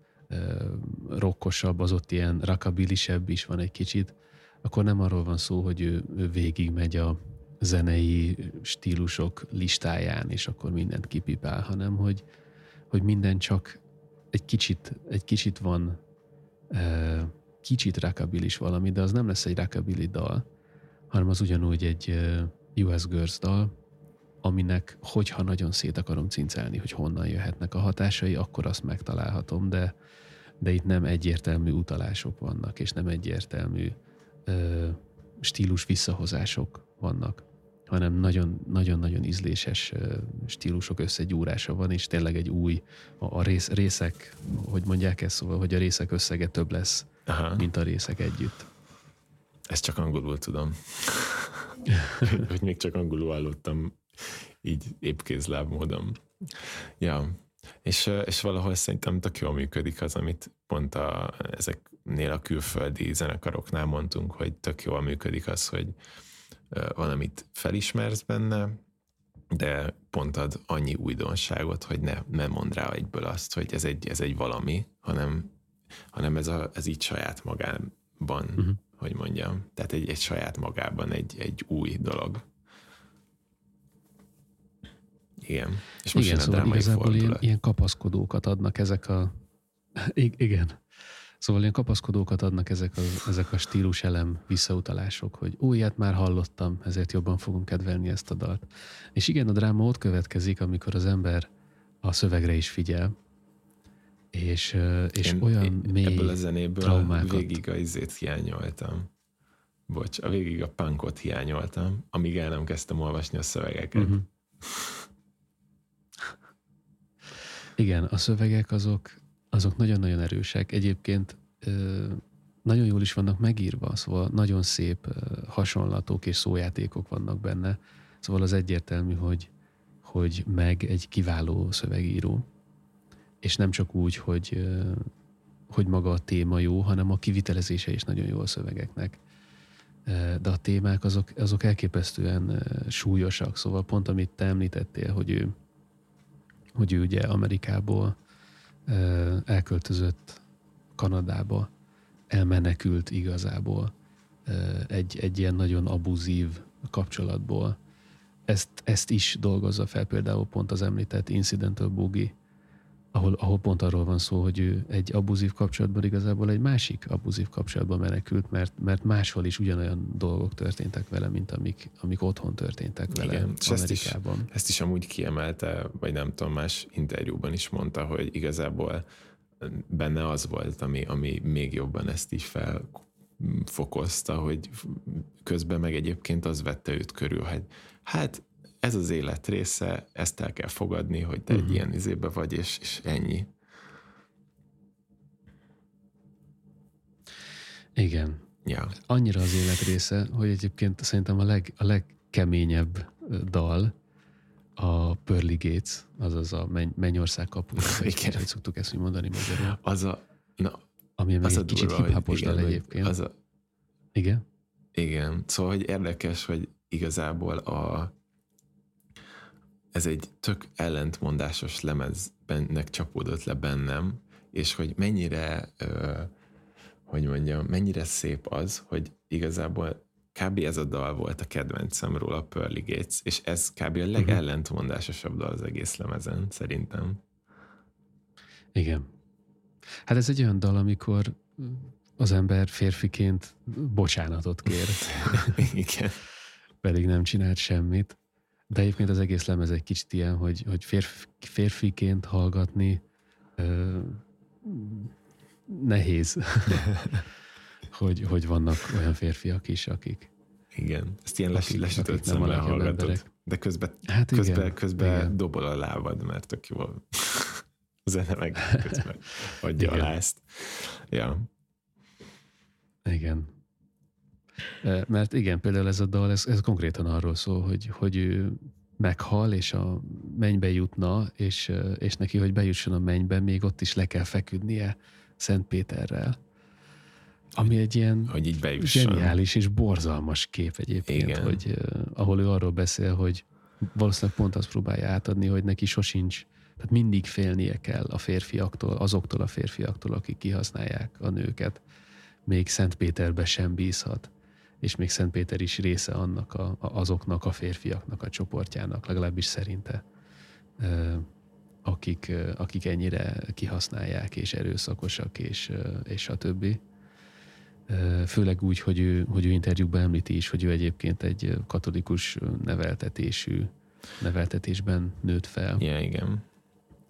rokkosabb, az ott ilyen rakabilisebb is van egy kicsit, akkor nem arról van szó, hogy ő, ő végig megy a zenei stílusok listáján, és akkor mindent kipipál, hanem hogy, hogy minden csak egy kicsit, egy kicsit van kicsit rakabilis valami, de az nem lesz egy rakabili dal, hanem az ugyanúgy egy US Girls dal, aminek, hogyha nagyon szét akarom cincelni, hogy honnan jöhetnek a hatásai, akkor azt megtalálhatom, de, de itt nem egyértelmű utalások vannak, és nem egyértelmű uh, stílus visszahozások vannak hanem nagyon-nagyon ízléses stílusok összegyúrása van, és tényleg egy új, a, a rész, részek, hogy mondják ezt, szóval, hogy a részek összege több lesz, Aha. mint a részek együtt. Ezt csak angolul tudom. hogy még csak angolul hallottam így épkézláb módon. Ja, és, és valahol szerintem tök jól működik az, amit pont a, ezeknél a külföldi zenekaroknál mondtunk, hogy tök jól működik az, hogy valamit felismersz benne, de pont ad annyi újdonságot, hogy ne, ne mondd rá egyből azt, hogy ez egy, ez egy valami, hanem, hanem ez, a, ez így saját magában, uh-huh. Hogy mondjam. Tehát egy, egy saját magában egy, egy új dolog. Igen. És most Igen, szóval igazából ilyen, ilyen kapaszkodókat adnak ezek a... I- igen. Szóval ilyen kapaszkodókat adnak ezek a, ezek a stílus elem visszautalások, hogy újját már hallottam, ezért jobban fogom kedvelni ezt a dalt. És igen, a dráma ott következik, amikor az ember a szövegre is figyel, és, és én, olyan én mély ebből a zenéből traumákat. végig a izét hiányoltam. Bocs, a végig a punkot hiányoltam, amíg el nem kezdtem olvasni a szövegeket. Uh-huh. Igen, a szövegek azok azok nagyon-nagyon erősek. Egyébként nagyon jól is vannak megírva, szóval nagyon szép hasonlatok és szójátékok vannak benne. Szóval az egyértelmű, hogy, hogy meg egy kiváló szövegíró. És nem csak úgy, hogy, hogy maga a téma jó, hanem a kivitelezése is nagyon jó a szövegeknek. De a témák azok, azok elképesztően súlyosak, szóval pont amit te említettél, hogy ő, hogy ő ugye Amerikából elköltözött Kanadába, elmenekült igazából egy, egy ilyen nagyon abuzív kapcsolatból. Ezt, ezt is dolgozza fel például pont az említett Incidental Boogie, ahol, ahol pont arról van szó, hogy ő egy abuzív kapcsolatban igazából egy másik abuzív kapcsolatban menekült, mert, mert máshol is ugyanolyan dolgok történtek vele, mint amik, amik otthon történtek vele Igen, Amerikában. Ezt is, ezt is amúgy kiemelte, vagy nem tudom, más interjúban is mondta, hogy igazából benne az volt, ami, ami még jobban ezt is felfokozta, hogy közben meg egyébként az vette őt körül, hogy hát ez az élet része, ezt el kell fogadni, hogy te uh-huh. egy mhm. ilyen izébe vagy, és, és ennyi. Igen. Ja. Annyira az élet része, hogy egyébként szerintem a, leg, a legkeményebb dal a Pearly Gates, azaz a menny, mennyország kapuja, Igen. hogy szoktuk ezt úgy mondani magyarul. Az a, na, ami az egy kicsit hip dal egyébként. Az a, igen? Igen, szóval hogy érdekes, hogy igazából a, ez egy tök ellentmondásos lemeznek csapódott le bennem, és hogy mennyire, ö, hogy mondjam, mennyire szép az, hogy igazából kb. ez a dal volt a kedvencem róla, a Pearly Gates, és ez kb. a legellentmondásosabb dal az egész lemezen, szerintem. Igen. Hát ez egy olyan dal, amikor az ember férfiként bocsánatot kér. Igen. Pedig nem csinált semmit. De egyébként az egész lemez egy kicsit ilyen, hogy, hogy férfi, férfiként hallgatni ö, nehéz, hogy, hogy vannak olyan férfiak is, akik, igen. Ezt ilyen les, lesütött szemmel hallgatod. De közben, hát igen, közben, közben igen. dobol a lábad, mert tök jó a zene meg közben adja igen. alá ezt. Ja. Igen. Mert igen, például ez a dal, ez, ez konkrétan arról szól, hogy, hogy ő meghal, és a mennybe jutna, és, és neki, hogy bejusson a mennybe, még ott is le kell feküdnie Szent Péterrel. Ami egy ilyen hogy így bejusson. zseniális és borzalmas kép egyébként, Igen. hogy uh, ahol ő arról beszél, hogy valószínűleg pont azt próbálja átadni, hogy neki sosincs, tehát mindig félnie kell a férfiaktól, azoktól a férfiaktól, akik kihasználják a nőket. Még Szent Péterbe sem bízhat és még Szent Péter is része annak a, azoknak a férfiaknak a csoportjának, legalábbis szerinte, akik, akik ennyire kihasználják, és erőszakosak, és, és a többi. Főleg úgy, hogy ő, hogy ő interjúkban említi is, hogy ő egyébként egy katolikus neveltetésű, neveltetésben nőtt fel. Yeah, igen.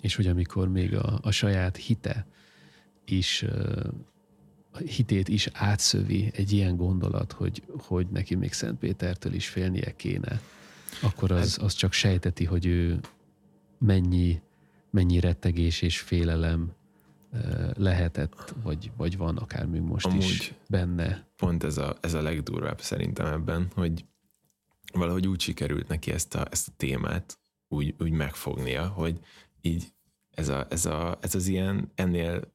És hogy amikor még a, a saját hite is hitét is átszövi egy ilyen gondolat, hogy, hogy neki még Szent Pétertől is félnie kéne, akkor az, hát- az csak sejteti, hogy ő mennyi, mennyi rettegés és félelem lehetett, vagy, vagy van akár még most Amúgy is benne. Pont ez a, ez a legdurvább szerintem ebben, hogy valahogy úgy sikerült neki ezt a, ezt a témát úgy, úgy megfognia, hogy így ez, a, ez, a, ez az ilyen ennél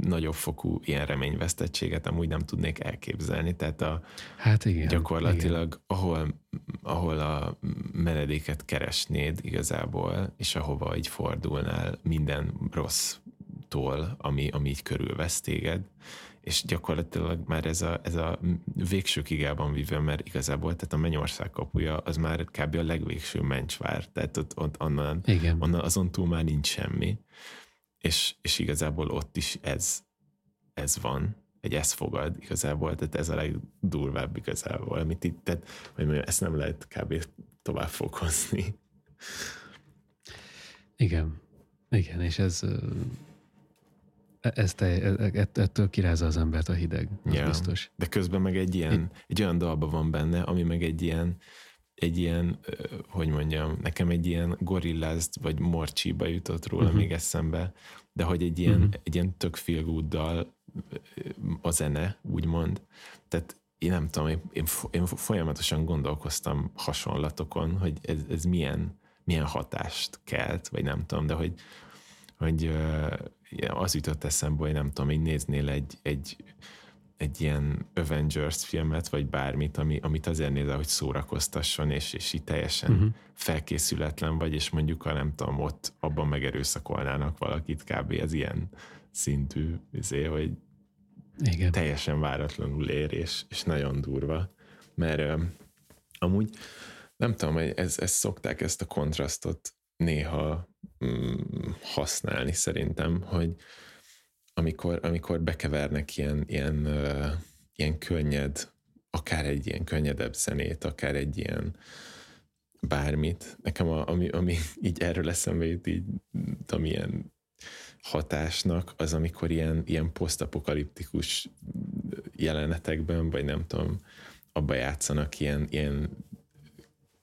nagyobb fokú ilyen reményvesztettséget amúgy nem tudnék elképzelni. Tehát a, hát igen, gyakorlatilag igen. Ahol, ahol a menedéket keresnéd igazából, és ahova így fordulnál minden rossztól, ami, ami így körülvesz téged, és gyakorlatilag már ez a, ez a végsőkig el van vívve, mert igazából tehát a mennyország kapuja az már kb. a legvégső mencsvár, tehát ott, ott onnan, Igen. onnan azon túl már nincs semmi, és, és igazából ott is ez, ez van, egy ez fogad igazából, tehát ez a legdurvább igazából, amit itt, tehát, hogy mondjam, ezt nem lehet kb. tovább fokozni. Igen, igen, és ez ez te, e, e, ettől kirázza az embert a hideg, az ja, biztos. De közben meg egy ilyen, egy olyan dalba van benne, ami meg egy ilyen, egy ilyen, hogy mondjam, nekem egy ilyen gorillázt vagy morcsiba jutott róla uh-huh. még eszembe, de hogy egy ilyen, uh-huh. egy ilyen tök dal a zene, úgymond. Tehát én nem tudom, én, én folyamatosan gondolkoztam hasonlatokon, hogy ez, ez milyen, milyen hatást kelt, vagy nem tudom, de hogy, hogy az jutott eszembe, hogy nem tudom, így néznél egy, egy, egy ilyen Avengers filmet, vagy bármit, ami, amit azért nézel, hogy szórakoztasson, és, és így teljesen uh-huh. felkészületlen vagy, és mondjuk, ha nem tudom, ott abban megerőszakolnának valakit, kb. ez ilyen szintű, azért, hogy Igen. teljesen váratlanul ér, és, és nagyon durva. Mert uh, amúgy nem tudom, hogy ez, ez szokták ezt a kontrasztot néha mm, használni szerintem, hogy amikor, amikor bekevernek ilyen, ilyen, ilyen könnyed, akár egy ilyen könnyedebb zenét, akár egy ilyen bármit. Nekem a, ami, ami így erről eszembe jut, így tudom, ilyen hatásnak, az amikor ilyen, ilyen posztapokaliptikus jelenetekben, vagy nem tudom, abba játszanak ilyen, ilyen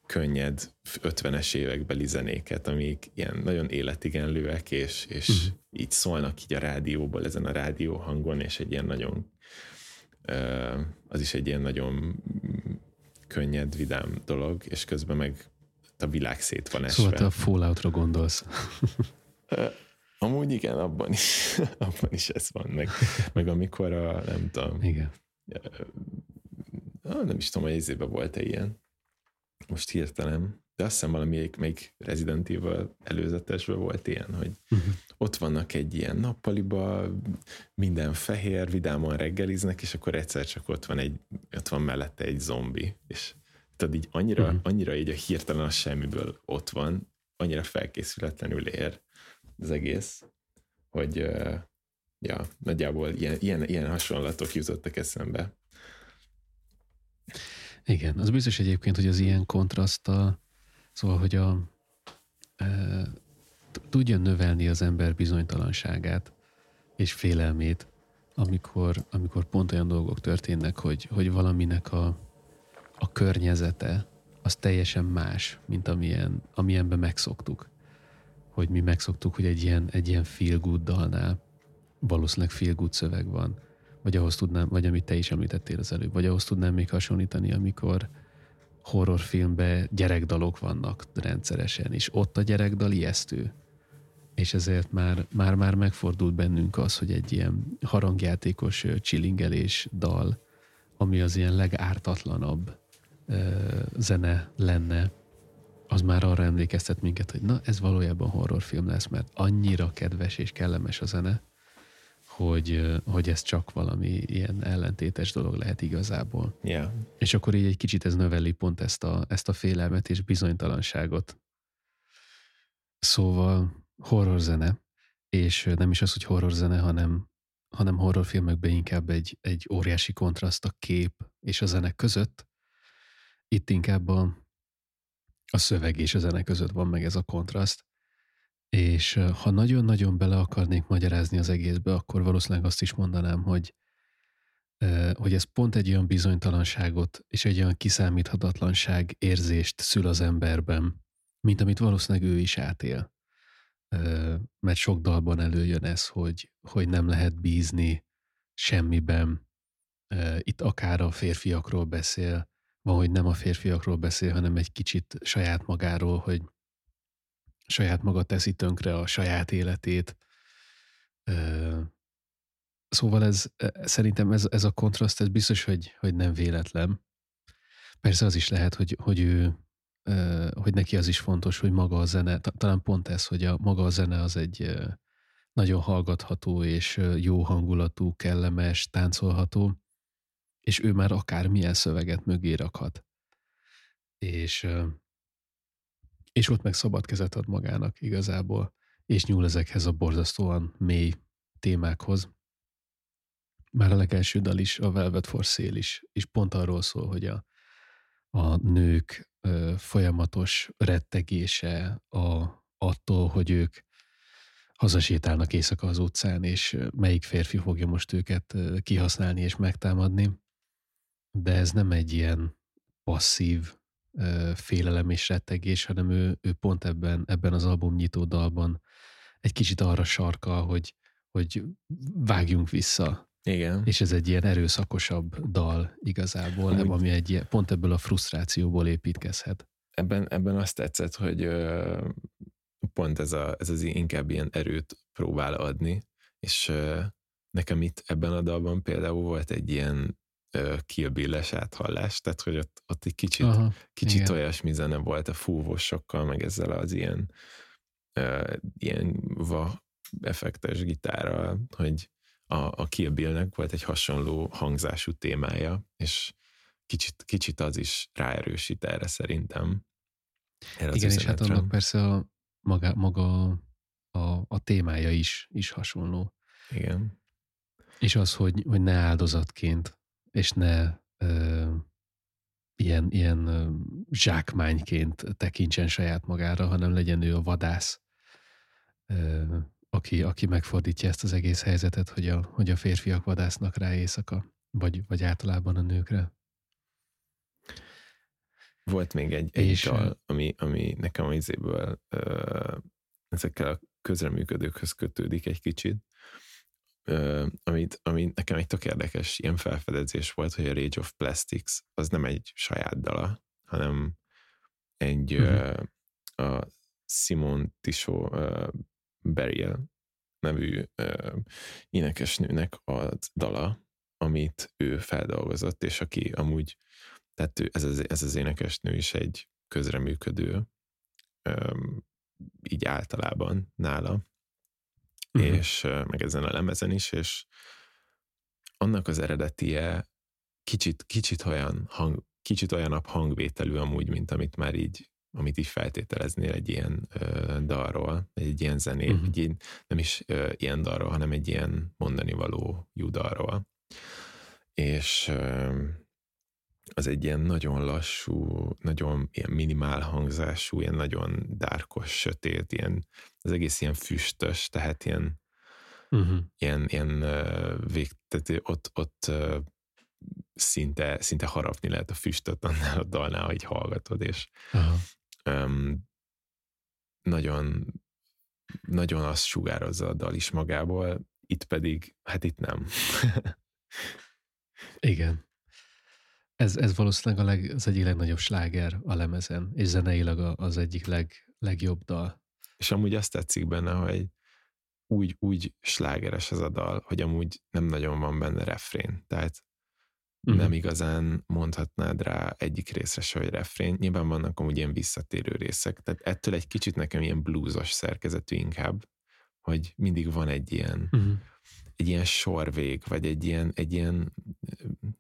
könnyed 50-es évekbeli zenéket, amik ilyen nagyon életigenlőek, és, és uh-huh. így szólnak így a rádióból, ezen a rádió hangon, és egy ilyen nagyon az is egy ilyen nagyon könnyed, vidám dolog, és közben meg a világ szét van esve. Szóval te a Falloutra gondolsz. Amúgy igen, abban is, abban is ez van, meg, meg amikor a, nem tudom, igen. nem is tudom, hogy ezében volt-e ilyen most hirtelen, de azt hiszem valamelyik még Resident Evil előzetesben volt ilyen, hogy uh-huh. ott vannak egy ilyen nappaliba, minden fehér, vidáman reggeliznek, és akkor egyszer csak ott van, egy, ott van mellette egy zombi, és tudod, így annyira, uh-huh. annyira így a hirtelen a semmiből ott van, annyira felkészületlenül ér az egész, hogy uh, ja, nagyjából ilyen, ilyen, ilyen hasonlatok jutottak eszembe. Igen, az biztos egyébként, hogy az ilyen kontraszttal, szóval, hogy a, e, tudja növelni az ember bizonytalanságát és félelmét, amikor, amikor pont olyan dolgok történnek, hogy, hogy valaminek a, a környezete az teljesen más, mint amilyen, amilyenben megszoktuk. Hogy mi megszoktuk, hogy egy ilyen, egy ilyen feel good dalnál valószínűleg feel good szöveg van, vagy ahhoz tudnám, vagy amit te is említettél az előbb, vagy ahhoz tudnám még hasonlítani, amikor horrorfilmben gyerekdalok vannak rendszeresen, és ott a gyerekdal ijesztő. És ezért már, már, már megfordult bennünk az, hogy egy ilyen harangjátékos csilingelés dal, ami az ilyen legártatlanabb zene lenne, az már arra emlékeztet minket, hogy na, ez valójában horrorfilm lesz, mert annyira kedves és kellemes a zene, hogy, hogy ez csak valami ilyen ellentétes dolog lehet igazából. Yeah. És akkor így egy kicsit ez növeli pont ezt a, ezt a félelmet és bizonytalanságot. Szóval horrorzene, és nem is az, hogy horrorzene, hanem, hanem horrorfilmekben inkább egy, egy óriási kontraszt a kép és a zene között, itt inkább a, a szöveg és a zene között van meg ez a kontraszt. És ha nagyon-nagyon bele akarnék magyarázni az egészbe, akkor valószínűleg azt is mondanám, hogy, hogy ez pont egy olyan bizonytalanságot és egy olyan kiszámíthatatlanság érzést szül az emberben, mint amit valószínűleg ő is átél. Mert sok dalban előjön ez, hogy, hogy nem lehet bízni semmiben. Itt akár a férfiakról beszél, van, hogy nem a férfiakról beszél, hanem egy kicsit saját magáról, hogy saját maga teszi tönkre a saját életét. Szóval ez, e, szerintem ez, ez a kontraszt, ez biztos, hogy, hogy nem véletlen. Persze az is lehet, hogy, hogy ő, hogy neki az is fontos, hogy maga a zene, talán pont ez, hogy a maga a zene az egy nagyon hallgatható és jó hangulatú, kellemes, táncolható, és ő már akár milyen szöveget mögé rakhat. És, és ott meg szabad kezet ad magának igazából, és nyúl ezekhez a borzasztóan mély témákhoz. Már a legelső dal is, a Velvet for Sale is, és pont arról szól, hogy a, a nők ö, folyamatos rettegése a, attól, hogy ők hazasétálnak éjszaka az utcán, és melyik férfi fogja most őket kihasználni és megtámadni de ez nem egy ilyen passzív félelem és rettegés, hanem ő, ő pont ebben, ebben az album nyitó dalban egy kicsit arra sarkal, hogy, hogy vágjunk vissza. Igen. És ez egy ilyen erőszakosabb dal igazából, Úgy, ami egy ilyen, pont ebből a frusztrációból építkezhet. Ebben, ebben azt tetszett, hogy pont ez, a, ez az inkább ilyen erőt próbál adni, és nekem itt ebben a dalban például volt egy ilyen Kill Bill-es áthallás, tehát hogy ott, ott egy kicsit, Aha, kicsit olyasmi zene volt a fúvósokkal, meg ezzel az ilyen, uh, ilyen va effektes gitárral, hogy a, a Kill Bill-nek volt egy hasonló hangzású témája, és kicsit, kicsit az is ráerősít erre szerintem. Erre Igen, és hát annak persze a, maga, maga a, a témája is, is hasonló. Igen. És az, hogy, hogy ne áldozatként és ne ö, ilyen, ilyen ö, zsákmányként tekintsen saját magára, hanem legyen ő a vadász, ö, aki, aki megfordítja ezt az egész helyzetet, hogy a, hogy a férfiak vadásznak rá éjszaka, vagy, vagy általában a nőkre. Volt még egy, egy és, dal, ami, ami nekem az izéből ö, ezekkel a közreműködőkhöz kötődik egy kicsit, amit, ami nekem egy tök érdekes ilyen felfedezés volt, hogy a Rage of Plastics az nem egy saját dala, hanem egy uh-huh. uh, a Simon Tisho uh, Burial nevű uh, énekesnőnek a dala, amit ő feldolgozott, és aki amúgy, tehát ő, ez, az, ez az énekesnő is egy közreműködő um, így általában nála, uh-huh. és meg ezen a lemezen is, és annak az eredetie kicsit, kicsit olyan hang, kicsit olyanabb hangvételű amúgy, mint amit már így amit így feltételeznél egy ilyen ö, dalról, egy ilyen zenét, uh-huh. egy, nem is ö, ilyen dalról, hanem egy ilyen mondani való dalról. És ö, az egy ilyen nagyon lassú, nagyon ilyen minimál hangzású, ilyen nagyon dárkos, sötét, ilyen, az egész ilyen füstös, tehát ilyen, uh-huh. ilyen, ilyen vég, tehát ott, ott szinte, szinte harapni lehet a füstöt annál a dalnál, hogy hallgatod, és Aha. um, nagyon, nagyon azt sugározza a dal is magából, itt pedig, hát itt nem. Igen. Ez, ez valószínűleg a leg, az egyik legnagyobb sláger a lemezen, és zeneileg a- az egyik leg, legjobb dal. És amúgy azt tetszik benne, hogy úgy, úgy slágeres ez a dal, hogy amúgy nem nagyon van benne refrén. Tehát Mhm. nem igazán mondhatnád rá egyik részre se, hogy refrén. Nyilván vannak amúgy ilyen visszatérő részek, tehát ettől egy kicsit nekem ilyen bluesos szerkezetű inkább, hogy mindig van egy ilyen, Mhm. Egy ilyen sorvég, vagy egy ilyen, egy ilyen,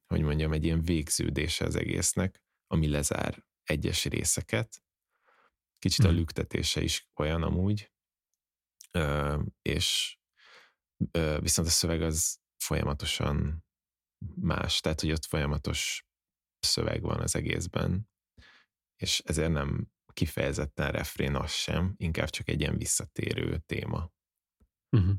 hogy mondjam, egy ilyen végződése az egésznek, ami lezár egyes részeket. Kicsit a Mhm. lüktetése is olyan amúgy, Ö, és ö, viszont a szöveg az folyamatosan más, tehát hogy ott folyamatos szöveg van az egészben, és ezért nem kifejezetten refrén az sem, inkább csak egy ilyen visszatérő téma. Mhm.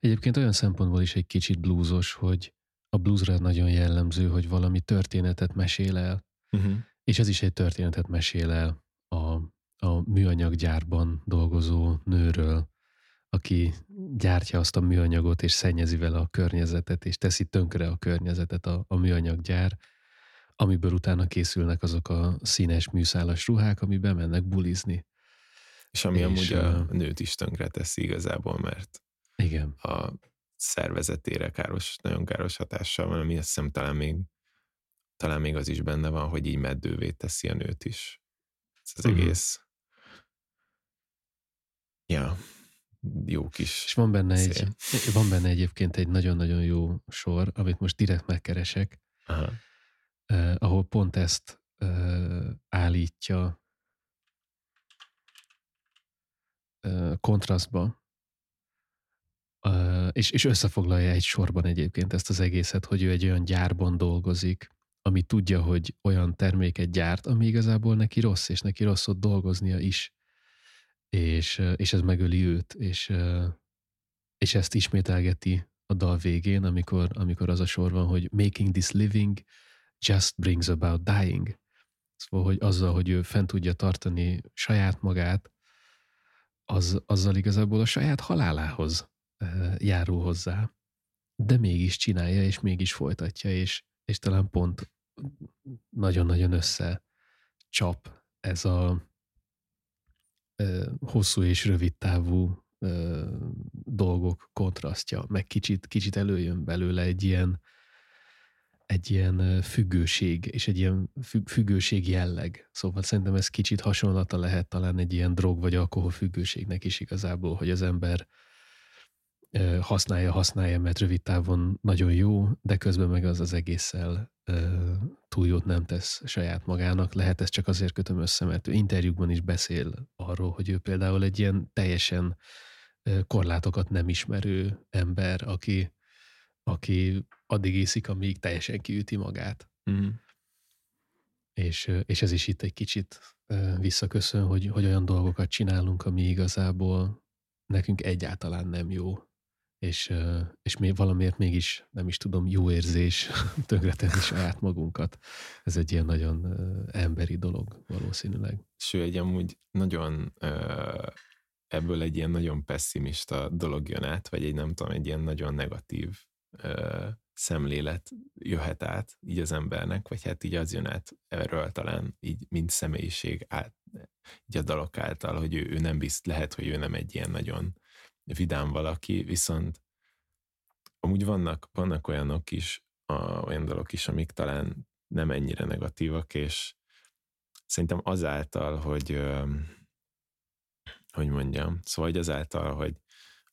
Egyébként olyan szempontból is egy kicsit bluesos, hogy a bluesra nagyon jellemző, hogy valami történetet mesél el, Uh-huh. és ez is egy történetet mesél el a, a műanyaggyárban dolgozó nőről, aki gyártja azt a műanyagot, és szennyezi vele a környezetet, és teszi tönkre a környezetet a, a műanyaggyár, amiből utána készülnek azok a színes műszálas ruhák, amiben mennek bulizni. És ami És, amúgy a nőt is tönkre teszi igazából, mert Igen. a szervezetére káros, nagyon káros hatással van, ami azt hiszem talán még, talán még az is benne van, hogy így meddővé teszi a nőt is. Ez az Mhm. egész. Ja, jó kis És van benne, egy, Szél. van benne egyébként egy nagyon-nagyon jó sor, amit most direkt megkeresek, Aha. eh, ahol pont ezt eh, állítja eh, kontrasztba, és, és összefoglalja egy sorban egyébként ezt az egészet, hogy ő egy olyan gyárban dolgozik, ami tudja, hogy olyan terméket gyárt, ami igazából neki rossz, és neki rossz ott dolgoznia is. És, és ez megöli őt, és, és ezt ismételgeti a dal végén, amikor, amikor az a sor van, hogy making this living just brings about dying. Szóval, hogy azzal, hogy ő fent tudja tartani saját magát, az, azzal igazából a saját halálához járul hozzá. De mégis csinálja, és mégis folytatja, és, és talán pont nagyon-nagyon össze csap ez a hosszú és rövid távú dolgok kontrasztja, meg kicsit, kicsit előjön belőle egy ilyen egy ilyen függőség, és egy ilyen függ, függőség jelleg. Szóval szerintem ez kicsit hasonlata lehet talán egy ilyen drog vagy alkohol függőségnek is igazából, hogy az ember használja, használja, mert rövid távon nagyon jó, de közben meg az az egésszel túl jót nem tesz saját magának. Lehet ezt csak azért kötöm össze, mert ő interjúkban is beszél arról, hogy ő például egy ilyen teljesen korlátokat nem ismerő ember, aki, aki addig iszik, amíg teljesen kiüti magát. Mm. És, és ez is itt egy kicsit visszaköszön, hogy, hogy olyan dolgokat csinálunk, ami igazából nekünk egyáltalán nem jó. És, és még valamiért mégis, nem is tudom, jó érzés tönkretenni saját magunkat. Ez egy ilyen nagyon emberi dolog valószínűleg. Ő egy amúgy nagyon ebből egy ilyen nagyon pessimista dolog jön át, vagy egy nem tudom, egy ilyen nagyon negatív szemlélet jöhet át így az embernek, vagy hát így az jön át erről talán így mint személyiség át, így a dalok által, hogy ő, ő nem bizt, lehet, hogy ő nem egy ilyen nagyon vidám valaki, viszont amúgy vannak, vannak olyanok is, a, olyan dalok is, amik talán nem ennyire negatívak, és szerintem azáltal, hogy hogy mondjam, szóval hogy azáltal, hogy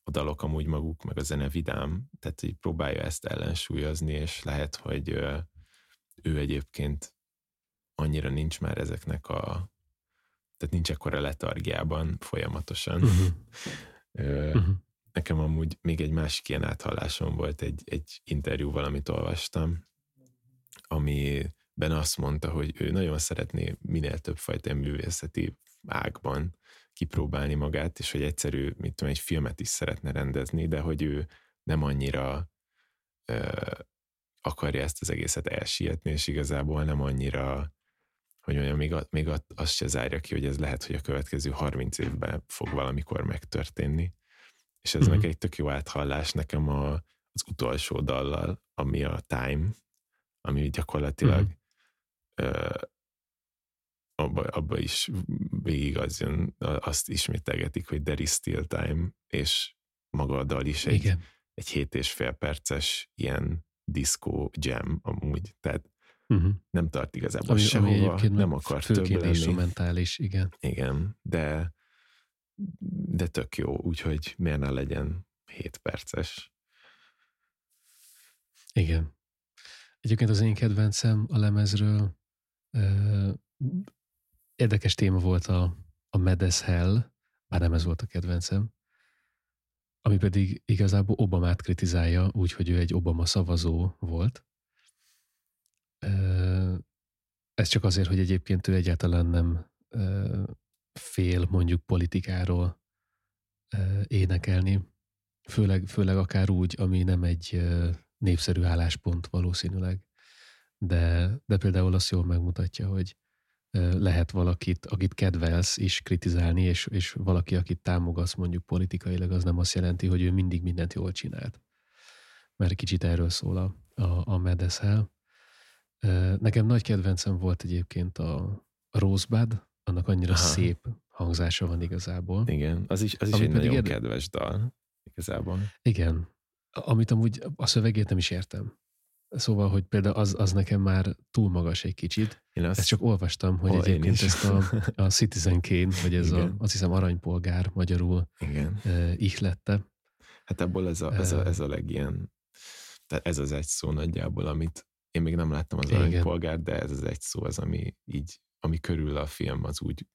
a dalok amúgy maguk, meg a zene vidám, tehát így próbálja ezt ellensúlyozni, és lehet, hogy ő egyébként annyira nincs már ezeknek a tehát nincs ekkora letargiában folyamatosan. Uh-huh. Uh-huh. Nekem amúgy még egy másik ilyen áthallásom volt egy, egy interjú, valamit olvastam, amiben azt mondta, hogy ő nagyon szeretné minél több fajta művészeti ágban kipróbálni magát, és hogy egyszerű, mit tudom, egy filmet is szeretne rendezni, de hogy ő nem annyira ö, akarja ezt az egészet elsietni, és igazából nem annyira, hogy mondjam, még, a, még azt se zárja ki, hogy ez lehet, hogy a következő 30 évben fog valamikor megtörténni. És ez uh-huh. egy tök jó áthallás nekem a, az utolsó dallal, ami a Time, ami gyakorlatilag uh-huh. ö, abba, abba is végig az jön, azt ismételgetik, hogy there is still time, és maga a dal is egy, Igen. egy hét és fél perces ilyen disco jam amúgy, tehát uh-huh. nem tart igazából ami, sehova, ami nem akar több lenni. instrumentális, igen. Igen, de de tök jó, úgyhogy miért ne legyen 7 perces. Igen. Egyébként az én kedvencem a lemezről ö, érdekes téma volt a, a Medes Hell, bár nem ez volt a kedvencem, ami pedig igazából Obamát kritizálja, úgyhogy ő egy Obama szavazó volt. Ez csak azért, hogy egyébként ő egyáltalán nem fél mondjuk politikáról énekelni, főleg, főleg akár úgy, ami nem egy népszerű álláspont valószínűleg. De, de például azt jól megmutatja, hogy lehet valakit, akit kedvelsz is kritizálni, és, és valaki, akit támogatsz mondjuk politikailag, az nem azt jelenti, hogy ő mindig mindent jól csinált. Mert kicsit erről szól a, a, a Medeszel. Nekem nagy kedvencem volt egyébként a, Rosebud, annak annyira Aha. szép hangzása van igazából. Igen, az is, az is egy nagyon érde... kedves dal igazából. Igen, amit amúgy a szövegét nem is értem. Szóval, hogy például az, az nekem már túl magas egy kicsit. Én azt, ezt csak olvastam, hogy oh, egyébként ezt a, a Citizen Kane, vagy ez Igen. a, azt hiszem aranypolgár magyarul Igen. Uh, ihlette. Hát ebből ez a, ez a, ez a legilyen, tehát ez az egy szó nagyjából, amit én még nem láttam az aranypolgár, de ez az egy szó az, ami így, ami körül a film az úgy,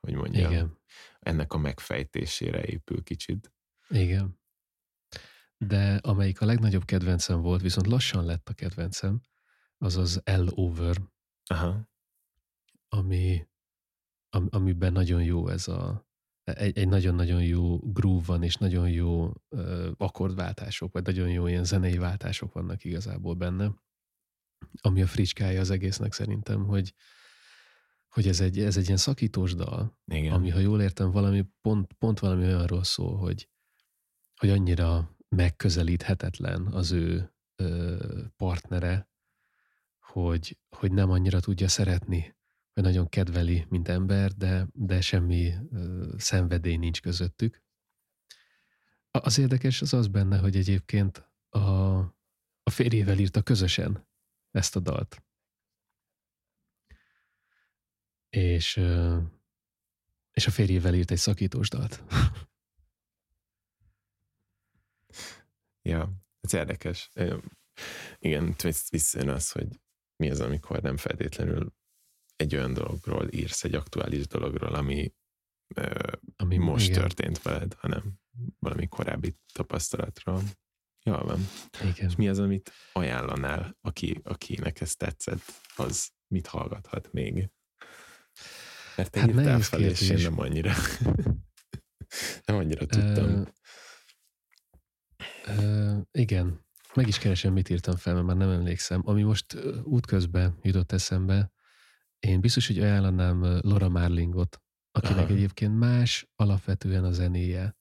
hogy mondjam, Igen. ennek a megfejtésére épül kicsit. Igen de amelyik a legnagyobb kedvencem volt, viszont lassan lett a kedvencem, az az L Over, Aha. Ami, am, amiben nagyon jó ez a, egy, egy nagyon-nagyon jó groove van, és nagyon jó uh, akkordváltások, vagy nagyon jó ilyen zenei váltások vannak igazából benne, ami a fricskája az egésznek szerintem, hogy, hogy ez egy, ez egy ilyen szakítós dal, Igen. ami, ha jól értem, valami pont, pont valami olyanról szól, hogy, hogy annyira megközelíthetetlen az ő ö, partnere, hogy, hogy nem annyira tudja szeretni, vagy nagyon kedveli, mint ember, de, de semmi ö, szenvedély nincs közöttük. Az érdekes az az benne, hogy egyébként a, a férjével írta közösen ezt a dalt. És, és a férjével írt egy szakítós dalt. Ja, ez érdekes. Igen, visszajön az, hogy mi az, amikor nem feltétlenül egy olyan dologról írsz, egy aktuális dologról, ami, ami most igen. történt veled, hanem valami korábbi tapasztalatról. Jól van. Igen. És mi az, amit ajánlanál, aki, akinek ez tetszett, az mit hallgathat még? Mert te hát írtál fel, és én nem annyira, nem annyira tudtam. Uh, Uh, igen, meg is keresem, mit írtam fel, mert már nem emlékszem. Ami most útközben jutott eszembe, én biztos, hogy ajánlanám Laura Marlingot, akinek Aha. egyébként más alapvetően a zenéje.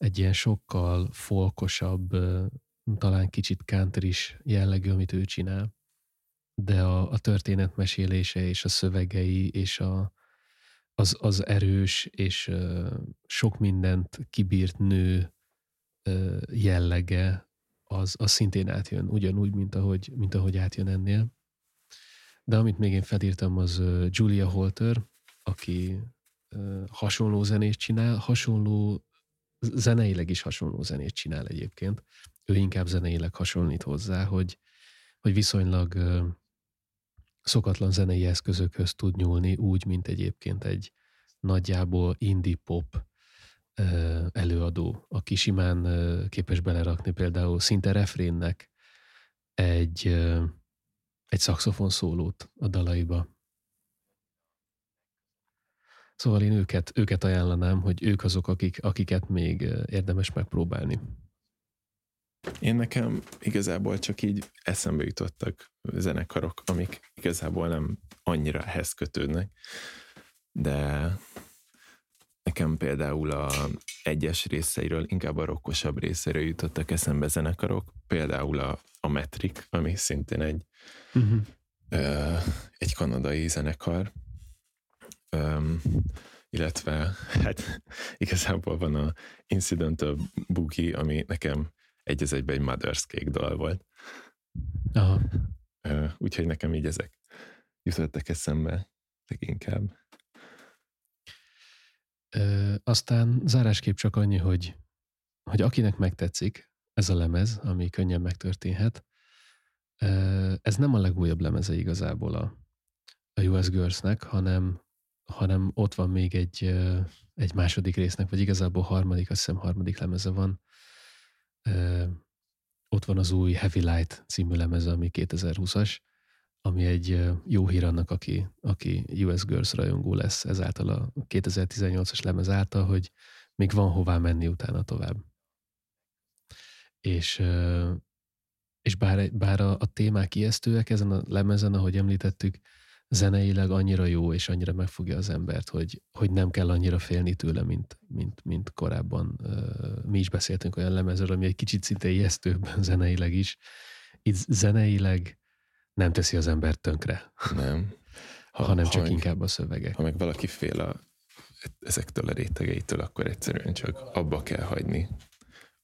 Egy ilyen sokkal folkosabb, talán kicsit country jellegű, amit ő csinál. De a, a történetmesélése és a szövegei és a, az, az erős és sok mindent kibírt nő jellege az, az szintén átjön, ugyanúgy, mint ahogy, mint ahogy átjön ennél. De amit még én felírtam, az Julia Holter, aki hasonló zenét csinál, hasonló, zeneileg is hasonló zenét csinál egyébként. Ő inkább zeneileg hasonlít hozzá, hogy, hogy viszonylag szokatlan zenei eszközökhöz tud nyúlni, úgy, mint egyébként egy nagyjából indie pop előadó, aki simán képes belerakni például szinte refrénnek egy, egy szaxofon szólót a dalaiba. Szóval én őket, őket ajánlanám, hogy ők azok, akik, akiket még érdemes megpróbálni. Én nekem igazából csak így eszembe jutottak zenekarok, amik igazából nem annyira ehhez kötődnek, de nekem például a egyes részeiről, inkább a rokkosabb részeiről jutottak eszembe zenekarok, például a, a Metric, ami szintén egy, uh-huh. ö, egy kanadai zenekar, ö, illetve hát igazából van a Incidental Boogie, ami nekem egy az egyben egy Mother's Cake dal volt. Aha. Úgyhogy nekem így ezek jutottak eszembe leginkább. Ö, aztán zárásképp csak annyi, hogy, hogy akinek megtetszik ez a lemez, ami könnyen megtörténhet, ö, ez nem a legújabb lemeze igazából a, a US Girls-nek, hanem, hanem ott van még egy, egy második résznek, vagy igazából harmadik, azt hiszem harmadik lemeze van. Ott van az új Heavy Light című lemeze, ami 2020-as, ami egy jó hír annak, aki, aki US Girls rajongó lesz ezáltal a 2018-as lemez által, hogy még van hová menni utána tovább. És, és bár, bár a, a témák ijesztőek ezen a lemezen, ahogy említettük, zeneileg annyira jó, és annyira megfogja az embert, hogy, hogy nem kell annyira félni tőle, mint, mint, mint korábban. Mi is beszéltünk olyan lemezről, ami egy kicsit szinte ijesztőbb zeneileg is. Itt zeneileg nem teszi az embert tönkre. Nem. Ha, hanem ha csak meg, inkább a szövegek. Ha meg valaki fél a, ezektől a rétegeitől, akkor egyszerűen csak abba kell hagyni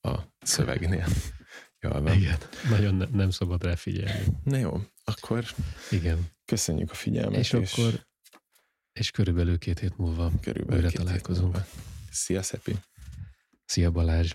a szövegnél. Jól van. Igen, nagyon ne, nem szabad rá figyelni. Na jó, akkor Igen. köszönjük a figyelmet. És, és akkor és körülbelül két hét múlva körülbelül újra találkozunk. Múlva. Szia, Szepi! Szia, Balázs!